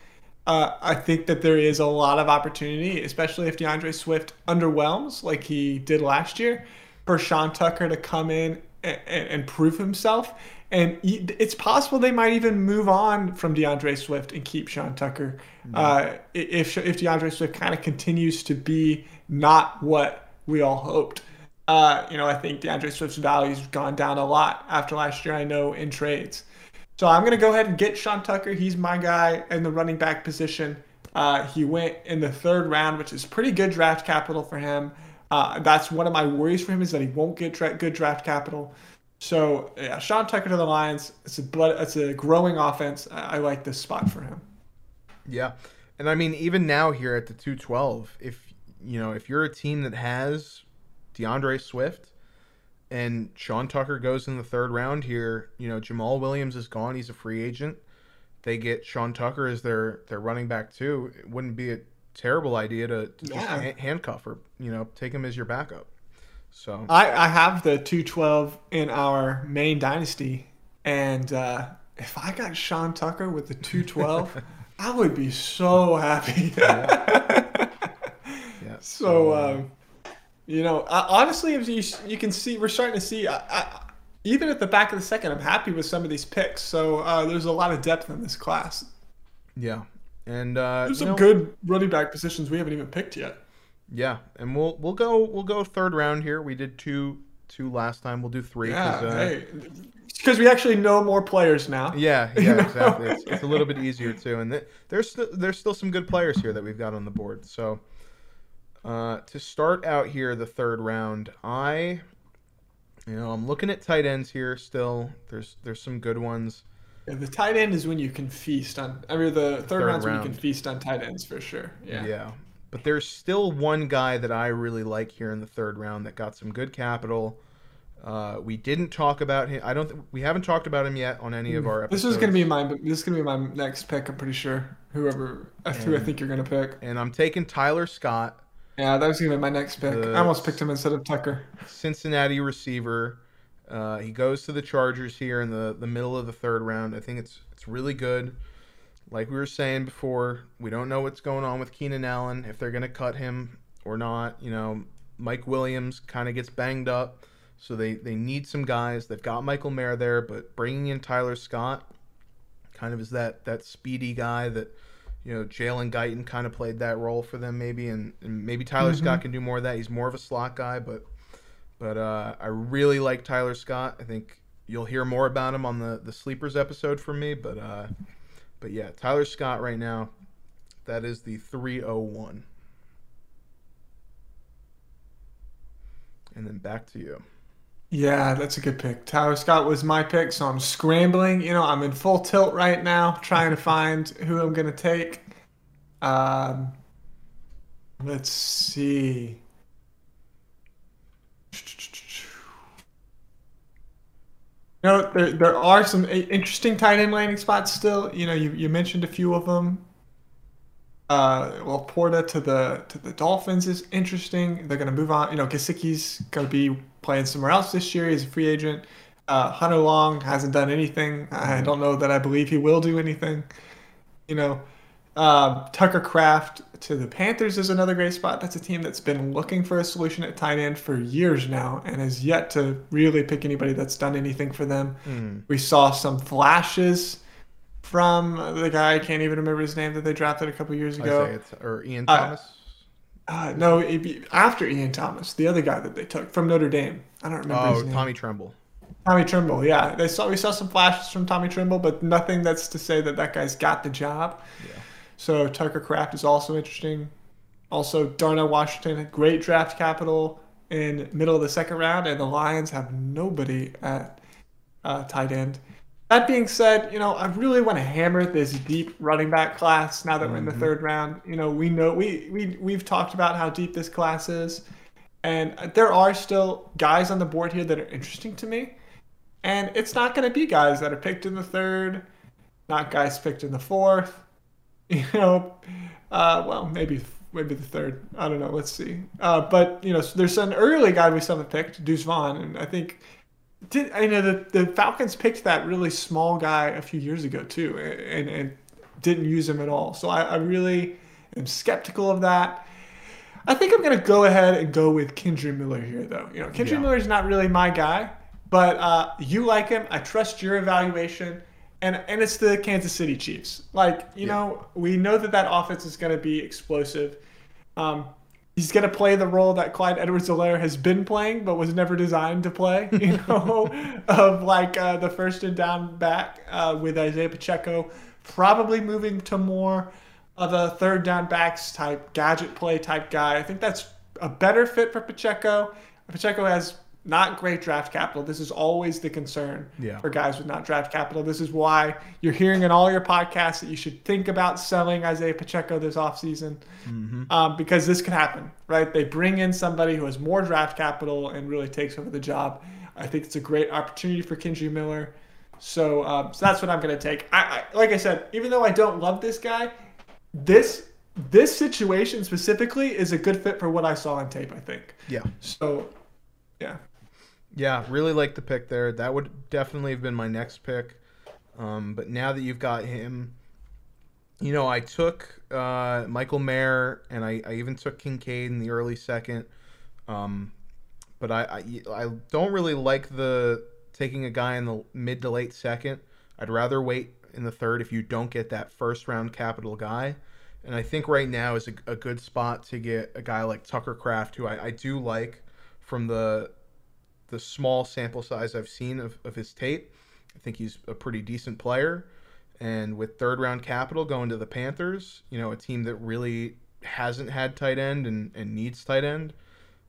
Uh, I think that there is a lot of opportunity, especially if D'Andre Swift underwhelms like he did last year, for Sean Tucker to come in and, and, prove himself. And it's possible they might even move on from D'Andre Swift and keep Sean Tucker mm-hmm. uh, if if D'Andre Swift kind of continues to be not what we all hoped. Uh, you know, I think D'Andre Swift's value has gone down a lot after last year. I know in trades, so I'm gonna go ahead and get Sean Tucker. He's my guy in the running back position. Uh, he went in the third round, which is pretty good draft capital for him. Uh, that's one of my worries for him is that he won't get good draft capital. So yeah, Sean Tucker to the Lions. It's a blood. It's a growing offense. I, I like this spot for him. Yeah, and I mean even now here at the two twelve, if you know if you're a team that has D'Andre Swift and Sean Tucker goes in the third round here, you know Jamaal Williams is gone. He's a free agent. They get Sean Tucker as their their running back too. It wouldn't be a terrible idea to, to yeah. just handcuff or you know take him as your backup. So I, I have the 212 in our main dynasty, and uh, if I got Sean Tucker with the 212, I would be so happy. yeah. yeah. So, um, you know, honestly, if you you can see, we're starting to see. I, I, even at the back of the second, I'm happy with some of these picks. So uh, there's a lot of depth in this class. Yeah, and uh, there's some know, good running back positions we haven't even picked yet. Yeah, and we'll we'll go we'll go third round here. We did two two last time. We'll do three. Yeah, uh, hey, because we actually know more players now. Yeah, yeah, exactly. It's, it's, a little bit easier too, and th- there's st- there's still some good players here that we've got on the board. So uh, to start out here, the third round, I you know I'm looking at tight ends here. Still, there's there's some good ones. Yeah, the tight end is when you can feast on. I mean, the third, third round's round. when you can feast on tight ends for sure. Yeah. Yeah. But there's still one guy that I really like here in the third round that got some good capital. Uh, we didn't talk about him. I don't. Th- we haven't talked about him yet on any of our episodes. This is gonna be my. This is gonna be my next pick. I'm pretty sure. Whoever and, who I think you're gonna pick. And I'm taking Tyler Scott. Yeah, that was be my next pick. I almost picked him instead of Tucker. Cincinnati receiver. Uh, he goes to the Chargers here in the, the middle of the third round. I think it's it's really good. Like we were saying before, we don't know what's going on with Keenan Allen if they're going to cut him or not. You know, Mike Williams kind of gets banged up, so they they need some guys. They've got Michael Mayer there, but bringing in Tyler Scott kind of is that that speedy guy that you know Jalen Guyton kind of played that role for them maybe, and, and maybe Tyler mm-hmm. Scott can do more of that. He's more of a slot guy, but but uh, I really like Tyler Scott. I think you'll hear more about him on the the sleepers episode from me. But uh, but yeah, Tyler Scott right now, that is the three oh one. And then back to you. Yeah, that's a good pick. Tyler Scott was my pick, so I'm scrambling. You know, I'm in full tilt right now, trying to find who I'm gonna take. Um, let's see. You know, there, there are some interesting tight end landing spots still. You know, you, you mentioned a few of them. Uh, well, Porta to the to the Dolphins is interesting. They're going to move on. You know, Gesicki's going to be playing somewhere else this year. He's a free agent. Uh, Hunter Long hasn't done anything. I don't know that I believe he will do anything. You know, uh, Tucker Kraft to the Panthers is another great spot. That's a team that's been looking for a solution at tight end for years now and has yet to really pick anybody that's done anything for them. Mm. We saw some flashes from the guy, I can't even remember his name, that they drafted a couple years ago. or Ian uh, Thomas? Uh, uh, no, be, after Ian Thomas, the other guy that they took from Notre Dame. I don't remember oh, Tommy Tremble. Tommy Tremble, yeah. They saw we saw some flashes from Tommy Tremble, but nothing that's to say that that guy's got the job. Yeah. So Tucker Kraft is also interesting. Also, Darnell Washington, great draft capital in middle of the second round, and the Lions have nobody at uh, tight end. That being said, you know I really want to hammer this deep running back class now that mm-hmm. we're in the mm-hmm. third round. You know we know we we we've talked about how deep this class is, and there are still guys on the board here that are interesting to me, and it's not going to be guys that are picked in the third, not guys picked in the fourth you know, uh, well, maybe maybe the third. I don't know. Let's see. Uh, but you know, there's an early guy we still haven't picked, Deuce Vaughn, and I think did I know the the Falcons picked that really small guy a few years ago too, and and didn't use him at all. So I, I really am skeptical of that. I think I'm gonna go ahead and go with Kendre Miller here, though. You know, Kendre yeah. Miller is not really my guy, But uh, you like him. I trust your evaluation. And, and it's the Kansas City Chiefs. Like, you yeah. know, we know that that offense is going to be explosive. Um, he's going to play the role that Clyde Edwards-Helaire has been playing, but was never designed to play, you know, of like uh, the first and down back uh, with Isaiah Pacheco, probably moving to more of a third down backs type, gadget play type guy. I think that's a better fit for Pacheco. Pacheco has not great draft capital. This is always the concern yeah. for guys with not draft capital. This is why you're hearing in all your podcasts that you should think about selling Isaiah Pacheco this offseason mm-hmm. um, because this could happen, right? They bring in somebody who has more draft capital and really takes over the job. I think it's a great opportunity for Kendre Miller. So, um, so that's what I'm going to take. I, I, like I said, even though I don't love this guy, this this situation specifically is a good fit for what I saw on tape. I think. Yeah. So, yeah. Yeah, really like the pick there. That would definitely have been my next pick. Um, but now that you've got him, you know, I took uh, Michael Mayer and I, I, even took Kincaid in the early second. Um, but I, I, I don't really like the taking a guy in the mid to late second. I'd rather wait in the third if you don't get that first round capital guy. And I think right now is a, a good spot to get a guy like Tucker Kraft, who I, I do like from the the small sample size I've seen of, of his tape, I think he's a pretty decent player. And with third round capital going to the Panthers, you know, a team that really hasn't had tight end and, and needs tight end,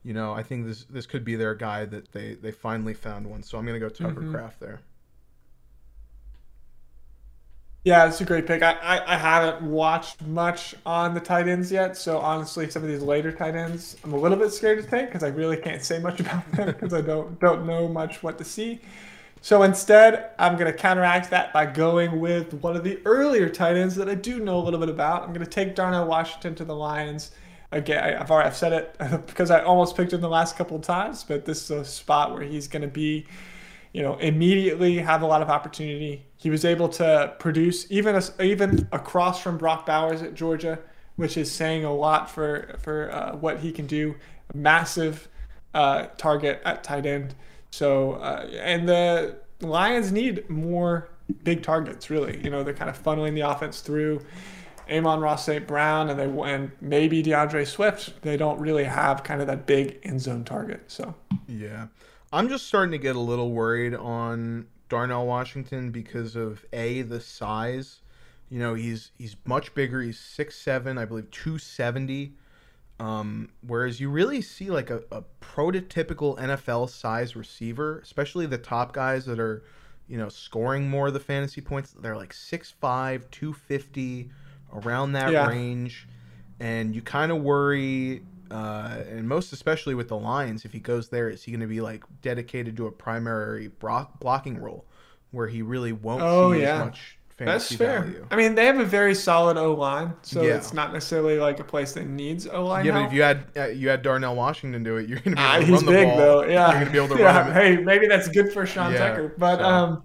you know, I think this this could be their guy that they, they finally found one. So I'm going to go Tucker mm-hmm. Kraft there. Yeah, it's a great pick. I, I, I, haven't watched much on the tight ends yet, so honestly, some of these later tight ends, I'm a little bit scared to take because I really can't say much about them because I don't don't know much what to see. So instead, I'm going to counteract that by going with one of the earlier tight ends that I do know a little bit about. I'm going to take Darnell Washington to the Lions. Again, I've already I've said it because I almost picked him the last couple of times, but this is a spot where he's going to be you know, immediately have a lot of opportunity. He was able to produce even a, even across from Brock Bowers at Georgia, which is saying a lot for for uh, what he can do. Massive uh, target at tight end. So uh, and the Lions need more big targets. Really, you know, they're kind of funneling the offense through. Amon-Ra St. Brown and they and maybe D'Andre Swift, they don't really have kind of that big end zone target. So yeah. I'm just starting to get a little worried on Darnell Washington because of a the size. You know, he's he's much bigger. He's six seven, I believe, two seventy. Um, whereas you really see like a, a prototypical NFL size receiver, especially the top guys that are, you know, scoring more of the fantasy points. They're like 6'5", 250, around that yeah. range. And you kind of worry uh, and most especially with the Lions, if he goes there, is he going to be like dedicated to a primary blocking role where he really won't oh, see yeah. as much fantasy That's fair. Value. I mean, they have a very solid O line, so yeah. it's not necessarily like a place that needs O line. Yeah, help. but if you had uh, you had Darnell Washington do it, you're going to be able to uh, run the big, ball. Though. Yeah, you're going to be able to yeah. run. Hey, maybe that's good for Sean yeah, Tucker, but so. um,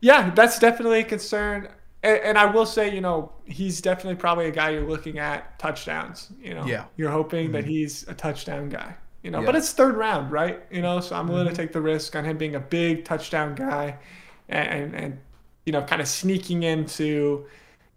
yeah, that's definitely a concern and, and, I will say, you know, he's definitely probably a guy you're looking at touchdowns. You know, yeah, you're hoping mm-hmm. that he's a touchdown guy. You know, yeah. but it's third round, right? You know, so I'm willing mm-hmm. to take the risk on him being a big touchdown guy, and and, and you know, kind of sneaking into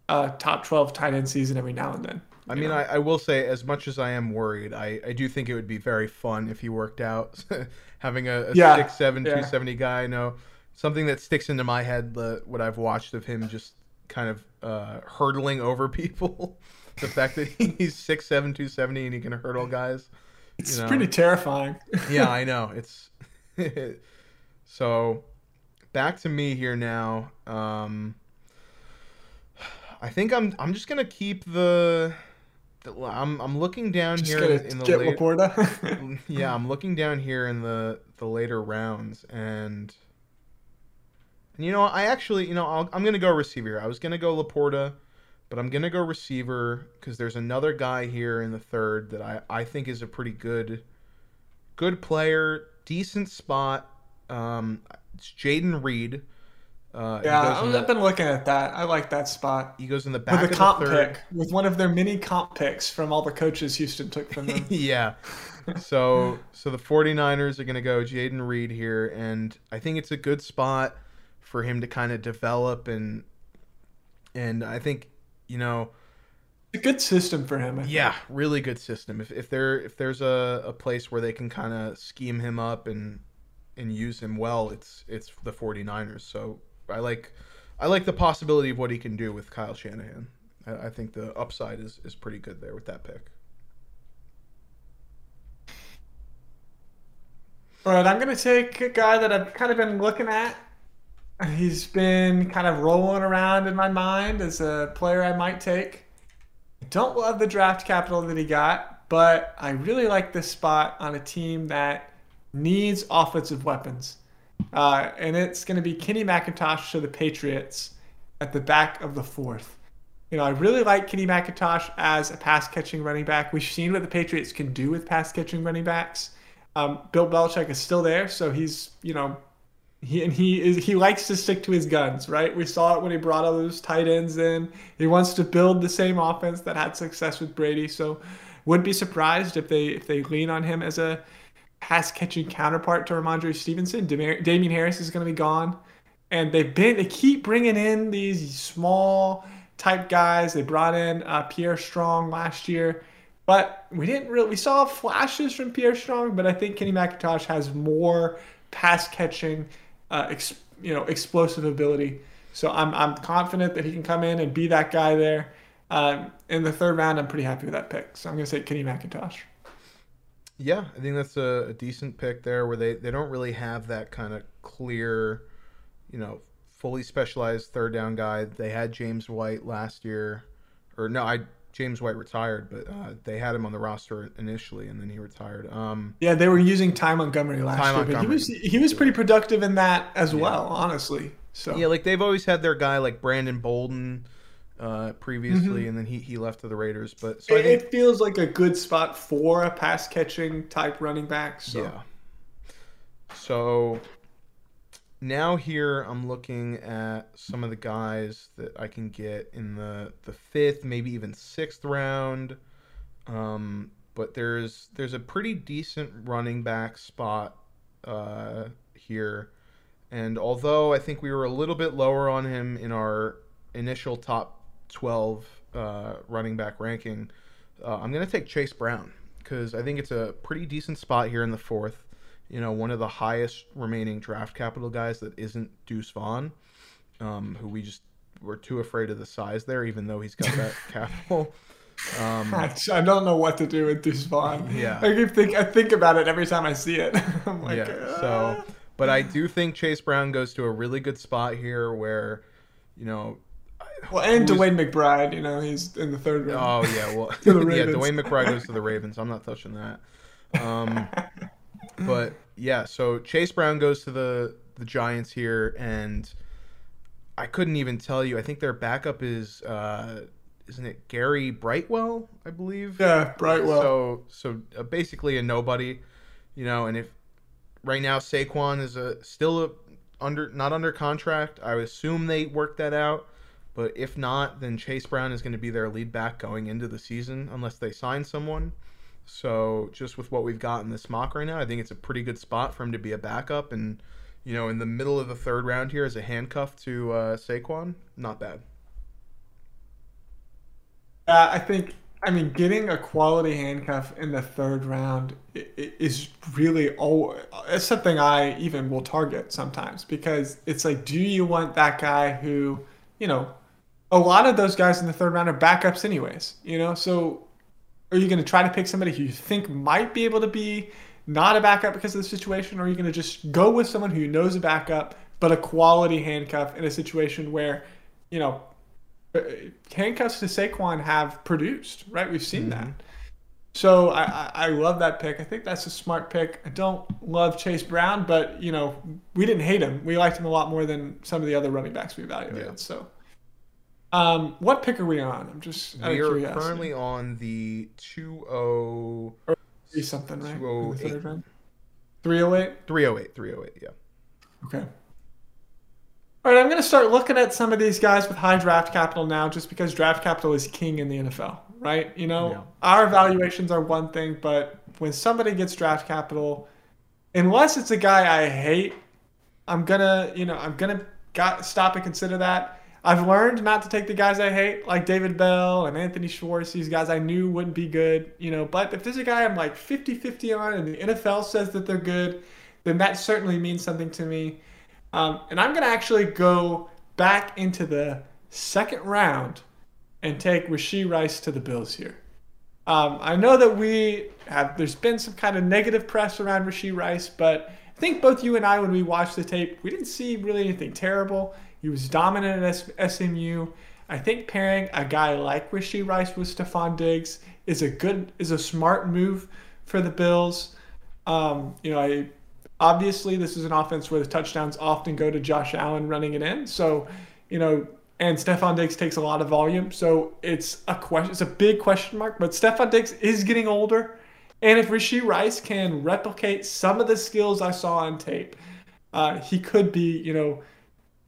a top 12 tight end season every now and then. I mean, I, I, will say, as much as I am worried, I, I do think it would be very fun if he worked out. Having a, a yeah. 6'7", yeah. 270 guy, I know something that sticks into my head, the, what I've watched of him just kind of uh, hurdling over people. the fact that he's 6'7", 270 and he can hurdle guys. It's know. pretty terrifying. yeah, I know. It's so back to me here now. Um, I think I'm I'm just gonna keep the. the I'm I'm looking down just here in the get late, Laporta. yeah, I'm looking down here in the the later rounds and and you know, I actually, you know, i am going to go receiver. I was going to go Laporta, but I'm going to go receiver because there's another guy here in the third that I, I think is a pretty good, good player, decent spot. Um, it's Jayden Reed. Uh, yeah, I've the, been looking at that. I like that spot. He goes in the back with a comp pick, with one of their mini comp picks from all the coaches Houston took from them. yeah, so so the 49ers are going to go Jayden Reed here and I think it's a good spot for him to kind of develop and and I think you know a good system for him. Yeah, really good system. If, if there if there's a, a place where they can kind of scheme him up and and use him well, it's it's the 49ers. So I like I like the possibility of what he can do with Kyle Shanahan. I, I think the upside is is pretty good there with that pick. All right, I'm going to take a guy that I've kind of been looking at. He's been kind of rolling around in my mind as a player I might take. Don't love the draft capital that he got, but I really like this spot on a team that needs offensive weapons. Uh, and it's going to be Kenny McIntosh to the Patriots at the back of the fourth. You know, I really like Kenny McIntosh as a pass catching running back. We've seen what the Patriots can do with pass catching running backs. Um, Bill Belichick is still there, so he's you know he and he is he likes to stick to his guns, right? We saw it when he brought all those tight ends in. He wants to build the same offense that had success with Brady. So, wouldn't be surprised if they if they lean on him as a pass catching counterpart to Rhamondre Stevenson. Damien Harris is going to be gone, and they've been they keep bringing in these small type guys. They brought in uh, Pierre Strong last year. But we didn't really we saw flashes from Pierre Strong, but I think Kenny McIntosh has more pass catching uh, ex, you know, explosive ability. So I'm, I'm confident that he can come in and be that guy there. Um, in the third round, I'm pretty happy with that pick. So I'm going to say Kenny McIntosh. Yeah, I think that's a, a, decent pick there where they, they don't really have that kind of clear, you know, fully specialized third down guy. They had James White last year. Or no, I James White retired, but uh, they had him on the roster initially, and then he retired. Um, yeah, they were using Ty Montgomery last Ty year, Montgomery. but he was he was pretty productive in that as yeah. well, honestly. So yeah, like they've always had their guy like Brandon Bolden uh, previously, mm-hmm. and then he, he left to the Raiders. But so it, think, it, feels like a good spot for a pass catching type running back. So. Yeah. So now here I'm looking at some of the guys that I can get in the the fifth, maybe even sixth round. Um, but there's there's a pretty decent running back spot uh, here, and although I think we were a little bit lower on him in our initial top twelve uh, running back ranking, uh, I'm gonna take Chase Brown because I think it's a pretty decent spot here in the fourth you know, one of the highest remaining draft capital guys that isn't Deuce Vaughn, um, who we just were too afraid of the size there, even though he's got that capital. Um, I don't know what to do with Deuce Vaughn. Yeah, I keep think I think about it every time I see it. I'm like, yeah. Ah. So, but I do think Chase Brown goes to a really good spot here, where, you know. Well, and DeWayne McBride, you know, he's in the third round. Oh yeah, well, yeah, DeWayne McBride goes to the Ravens. I'm not touching that. Um, but yeah, so Chase Brown goes to the the Giants here, and I couldn't even tell you. I think their backup is uh, isn't it Gary Brightwell? I believe. Yeah, Brightwell. So so uh, basically a nobody, you know. And if right now Saquon is a still a, under not under contract, I would assume they work that out. But if not, then Chase Brown is going to be their lead back going into the season unless they sign someone. So just with what we've got in this mock right now, I think it's a pretty good spot for him to be a backup and you know in the middle of the third round here as a handcuff to uh, Saquon, not bad. Uh, I think I mean getting a quality handcuff in the third round is really all. It's something I even will target sometimes because it's like, do you want that guy who you know? A lot of those guys in the third round are backups, anyways. You know, so are you going to try to pick somebody who you think might be able to be not a backup because of the situation, or are you going to just go with someone who knows a backup but a quality handcuff in a situation where, you know, uh, handcuffs to Saquon have produced, right? We've seen mm-hmm. that. So I, I love that pick. I think that's a smart pick. I don't love Chase Brown, but you know we didn't hate him. We liked him a lot more than some of the other running backs we evaluated. Yeah. So um, what pick are we on? I'm just we are currently on the two oh three something right. Two oh eight. 308? 308, 308, yeah. Okay. All right, I'm going to start looking at some of these guys with high draft capital now just because draft capital is king in the NFL, right? You know, yeah. our evaluations are one thing, but when somebody gets draft capital, unless it's a guy I hate, I'm gonna, you know, I'm gonna got, stop and consider that. I've learned not to take the guys I hate, like David Bell and Anthony Schwartz, these guys I knew wouldn't be good, you know. But if there's a guy I'm like 50 50 on and the NFL says that they're good, then that certainly means something to me. Um, and I'm going to actually go back into the second round and take Rashee Rice to the Bills here. Um, I know that we have, there's been some kind of negative press around Rashee Rice, but I think both you and I, when we watched the tape, we didn't see really anything terrible. He was dominant at SMU. I think pairing a guy like Rashee Rice with Stefon Diggs is a good, is a smart move for the Bills. Um, you know, I obviously this is an offense where the touchdowns often go to Josh Allen running it in. So, you know, and Stefon Diggs takes a lot of volume. So it's a question, it's a big question mark. But Stefon Diggs is getting older, and if Rashee Rice can replicate some of the skills I saw on tape, uh, he could be, you know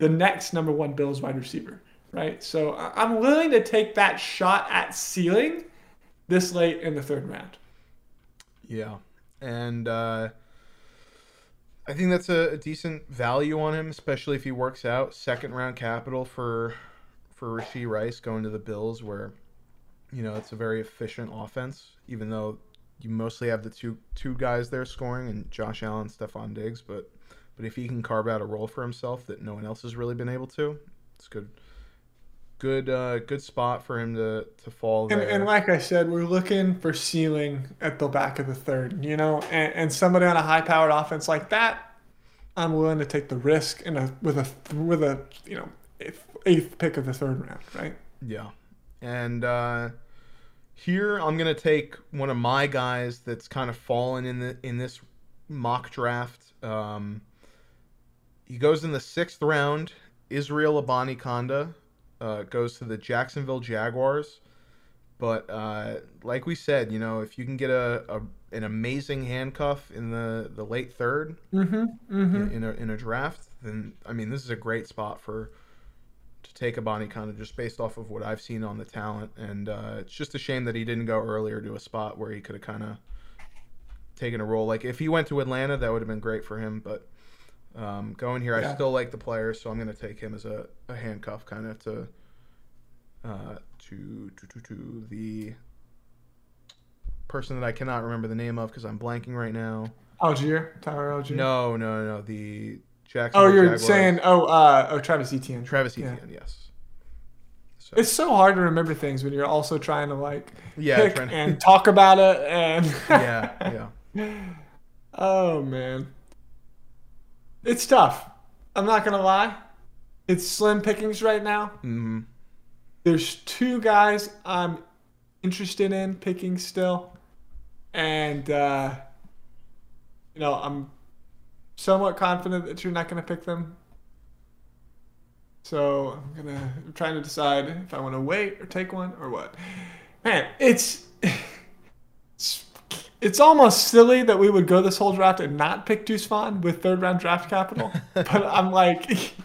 the next number one Bills wide receiver, right? So I'm willing to take that shot at ceiling this late in the third round. Yeah, and uh, I think that's a, a, decent value on him, especially if he works out. Second round capital for for Rashee Rice going to the Bills, where you know it's a very efficient offense, even though you mostly have the two two guys there scoring and Josh Allen, Stefon Diggs, but but if he can carve out a role for himself that no one else has really been able to, it's good. Good, uh, good spot for him to to fall. And, and, like I said, we're looking for ceiling at the back of the third, you know, and, and somebody on a high-powered offense like that, I'm willing to take the risk in a with a with a you know eighth, eighth pick of the third round, right? Yeah, and uh, here I'm gonna take one of my guys that's kind of fallen in the in this mock draft. Um, he goes in the sixth round. Israel Abanikanda uh, goes to the Jacksonville Jaguars. But uh, like we said, you know, if you can get a, a an amazing handcuff in the, the late 3rd mm-hmm, mm-hmm. In, in, a, in a draft, then I mean, this is a great spot for to take Abanikanda just based off of what I've seen on the talent. And uh, it's just a shame that he didn't go earlier to a spot where he could have kind of taken a role. Like if he went to Atlanta, that would have been great for him. But um, going here, yeah. I still like the player, so I'm going to take him as a, a handcuff kind of to, uh, to, to, to, to the person that I cannot remember the name of because I'm blanking right now. Allgeier, Tyler Allgeier. No, no, no, the Jackson. Oh, you're Jaguars. saying oh, uh, oh, Travis Etienne. Travis Etienne, yeah. yes. So. It's so hard to remember things when you're also trying to like yeah, pick to... and talk about it and yeah, yeah. Oh man. It's tough. I'm not gonna lie. It's slim pickings right now. Mm-hmm. There's two guys I'm interested in picking still, and uh, you know I'm somewhat confident that you're not gonna pick them. So I'm gonna I'm trying to decide if I want to wait or take one or what. Man, it's it's almost silly that we would go this whole draft and not pick Deuce Vaughn with third round draft capital. but I'm like,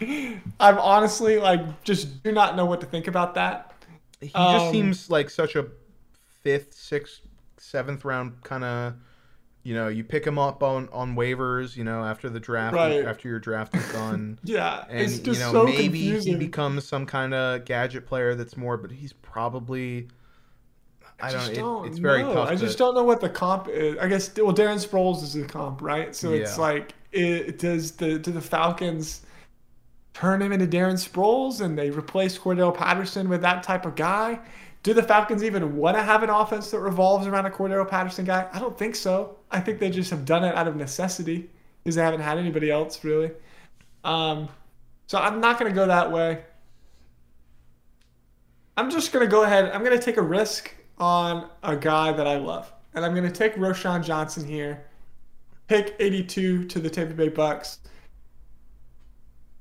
I'm honestly like, just do not know what to think about that. He um, just seems like such a fifth, sixth, seventh round kind of. You know, you pick him up on, on waivers. You know, after the draft, right. after your draft is done. yeah, and you know so maybe confusing. he becomes some kind of gadget player that's more, but he's probably I, don't, don't. It, it's very know. tough. I just don't know what the comp is. I guess well, Darren Sproles is the comp, right? So yeah. it's like, it does the do the Falcons turn him into Darren Sproles and they replace Cordell Patterson with that type of guy? Do the Falcons even want to have an offense that revolves around a Cordarrelle Patterson guy? I don't think so. I think they just have done it out of necessity because they haven't had anybody else really. Um, so I'm not going to go that way. I'm just going to go ahead. I'm going to take a risk on a guy that I love. And I'm going to take Roschon Johnson here, pick 82 to the Tampa Bay Bucks.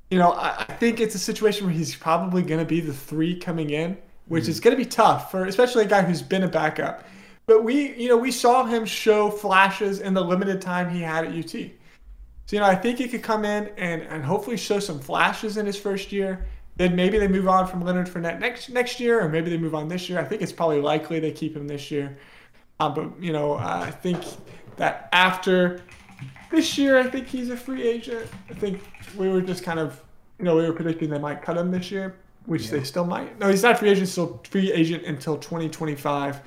You know, I, I think it's a situation where he's probably going to be the three coming in, which mm is going to be tough for especially a guy who's been a backup. But we, you know, we saw him show flashes in the limited time he had at UT. So, you know, I think he could come in and, and hopefully show some flashes in his first year then maybe they move on from Leonard Fournette next next year, or maybe they move on this year. I think it's probably likely they keep him this year. Uh, but you know, I think that after this year, I think he's a free agent. I think we were just kind of, you know, we were predicting they might cut him this year, which yeah. they still might. No, he's not free agent. Still free agent until 2025,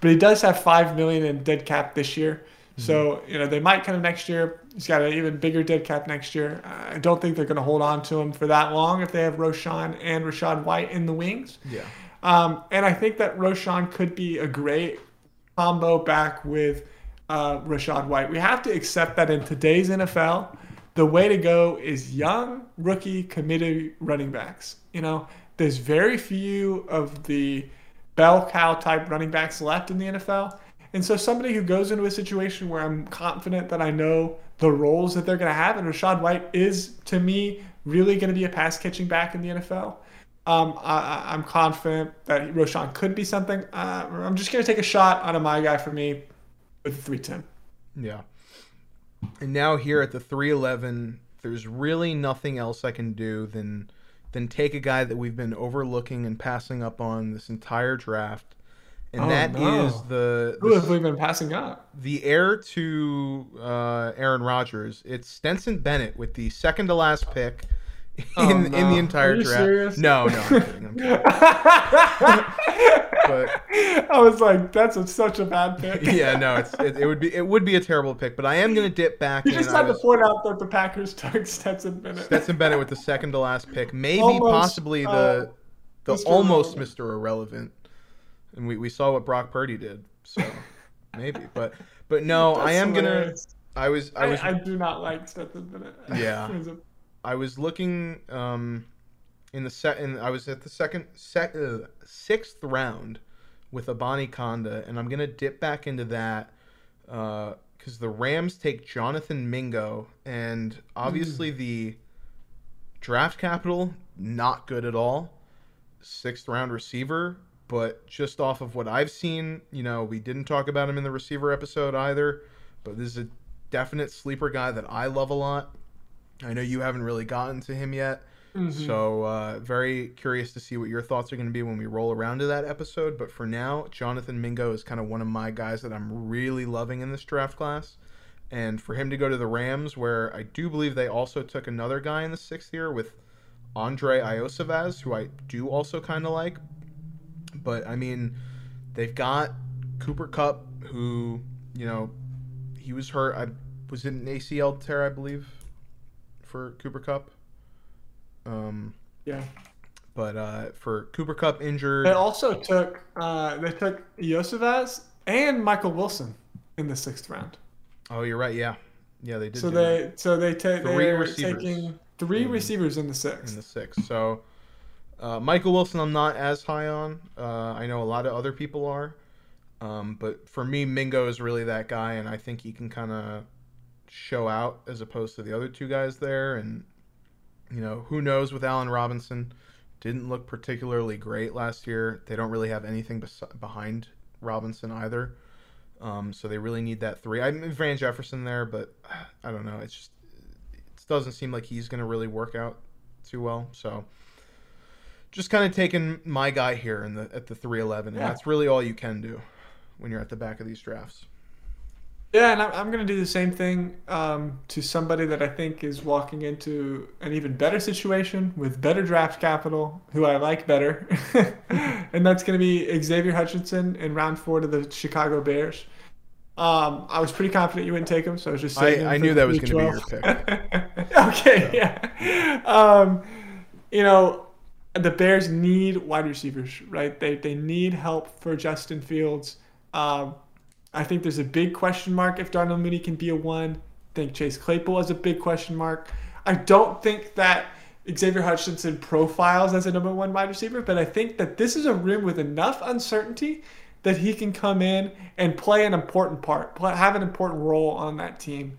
but he does have five million in dead cap this year. So you know they might him next year. He's got an even bigger dead cap next year. I don't think they're going to hold on to him for that long if they have Roschon and Rachaad White in the wings. Yeah. Um, and I think that Roschon could be a great combo back with uh, Rachaad White. We have to accept that in today's NFL, the way to go is young, rookie, committed running backs. You know, there's very few of the bell cow type running backs left in the NFL. And so somebody who goes into a situation where I'm confident that I know the roles that they're going to have, and Rachaad White is, to me, really going to be a pass catching back in the NFL. Um, I, am confident that Roschon could be something. Uh, I'm just going to take a shot on a my guy for me with 310. Yeah. And now here at the 311, there's really nothing else I can do than than take a guy that we've been overlooking and passing up on this entire draft. And oh, that no. is the, Who have we been passing up? The heir to uh, Aaron Rodgers. It's Stetson Bennett with the second to last pick in, oh, no. in the entire draft. Serious? No, no, I'm kidding. I'm kidding. but I was like, that's a, such a bad pick. yeah, no, it's it, it, would be it would be a terrible pick. But I am going to dip back. You just had was, to point out that the Packers took Stetson Bennett. Stetson Bennett with the second to last pick, maybe almost, possibly the uh, the Mr. almost Irrelevant. Mr. Irrelevant, and we, we saw what Brock Purdy did, so maybe. But but no, I am hilarious. gonna. I was I was I, I do not like Stetson Bennett. Yeah. I was looking um, in the set, and I was at the second, sec, uh, sixth round with Abanikanda, and I'm gonna dip back into that because uh, the Rams take Jonathan Mingo, and obviously mm. the draft capital not good at all. Sixth round receiver, but just off of what I've seen, you know, we didn't talk about him in the receiver episode either, but this is a definite sleeper guy that I love a lot. I know you haven't really gotten to him yet. Mm-hmm. So, uh, very curious to see what your thoughts are going to be when we roll around to that episode. But for now, Jonathan Mingo is kind of one of my guys that I'm really loving in this draft class. And for him to go to the Rams, where I do believe they also took another guy in the sixth year with Andrei Iosivas, who I do also kind of like. But, I mean, they've got Cooper Kupp, who, you know, he was hurt. I was it an ACL tear, I believe for Cooper Kupp. Um, yeah. But uh, for Cooper Kupp injured, they also took uh, they took Iosivas and Michael Wilson in the sixth round. Oh, you're right. Yeah, yeah, they did. So they that. so they take they're taking three in, receivers in the sixth. In the sixth. So uh, Michael Wilson, I'm not as high on. Uh, I know a lot of other people are. Um, but for me, Mingo is really that guy, and I think he can kind of show out as opposed to the other two guys there. And, you know, who knows with Allen Robinson? Didn't look particularly great last year. They don't really have anything bes- behind Robinson either. Um, so they really need that three. I mean, Van Jefferson there, but I don't know. It's just it doesn't seem like he's going to really work out too well. So just kind of taking my guy here in the at the 311, and yeah. that's really all you can do when you're at the back of these drafts. Yeah, and I'm, I'm going to do the same thing um, to somebody that I think is walking into an even better situation with better draft capital, who I like better. and that's going to be Xavier Hutchinson in round four to the Chicago Bears. Um, I was pretty confident you wouldn't take him, so I was just saying. I, I knew that was going to be your pick. okay, yeah. Um, you know, the Bears need wide receivers, right? They, they need help for Justin Fields. Um, I think there's a big question mark if Darnell Mooney can be a one. I think Chase Claypool is a big question mark. I don't think that Xavier Hutchinson profiles as a number one wide receiver, but I think that this is a room with enough uncertainty that he can come in and play an important part, play, have an important role on that team.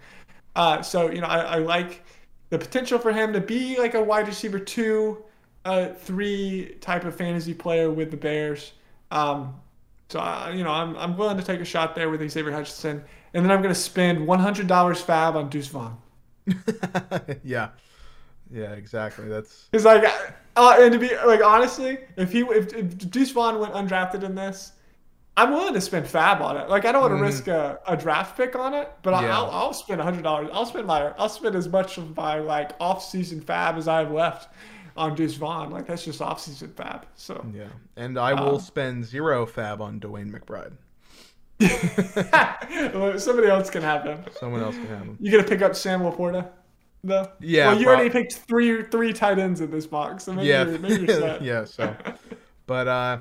Uh, so, you know, I, I, like the potential for him to be like a wide receiver two, uh, three type of fantasy player with the Bears. Um, so uh, you know, I'm I'm willing to take a shot there with Xavier Hutchinson, and then I'm going to spend one hundred dollars fab on Deuce Vaughn. yeah, yeah, exactly. That's it's like, uh, and to be like honestly, if he if, if Deuce Vaughn went undrafted in this, I'm willing to spend fab on it. Like I don't want to mm. risk a, a, draft pick on it, but yeah. I'll, I'll spend hundred dollars. I'll spend my I'll spend as much of my like off season fab as I have left on Deuce Vaughn. Like that's just off season fab. So yeah, and I will um, spend zero fab on DeWayne McBride. Somebody else can have him. Someone else can have him. You gonna pick up Sam LaPorta? No. Yeah. Well, you already picked three three tight ends in this box. So maybe yeah. You're, maybe you're yeah. So, but uh,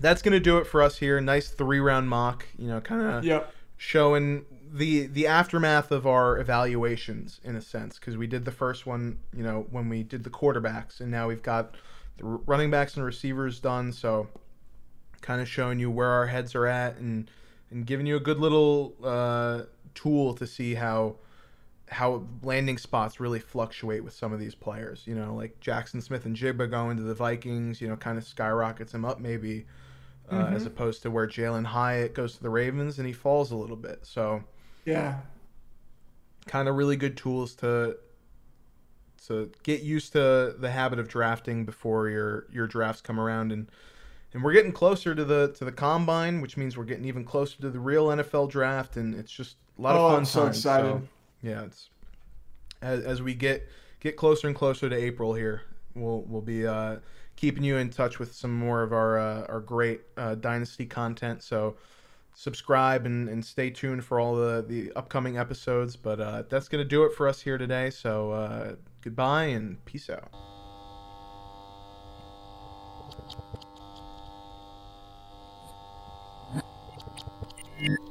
that's gonna do it for us here. Nice three round mock. You know, kind of yep. showing the the aftermath of our evaluations in a sense because we did the first one. You know, when we did the quarterbacks, and now we've got the running backs and receivers done. So, kind of showing you where our heads are at and and giving you a good little uh, tool to see how how landing spots really fluctuate with some of these players. You know, like Jaxon Smith-Njigba going to the Vikings, you know, kind of skyrockets him up maybe, uh, mm-hmm. as opposed to where Jalin Hyatt goes to the Ravens and he falls a little bit. So, yeah, kind of really good tools to to get used to the habit of drafting before your your drafts come around and and we're getting closer to the to the combine, which means we're getting even closer to the real NFL draft, and it's just a lot oh, of fun. I'm so times. excited! So, yeah, it's as, as we get get closer and closer to April here, we'll we'll be uh, keeping you in touch with some more of our uh, our great uh, dynasty content. So subscribe and, and stay tuned for all the, the upcoming episodes. But uh, that's going to do it for us here today. So uh, goodbye and peace out.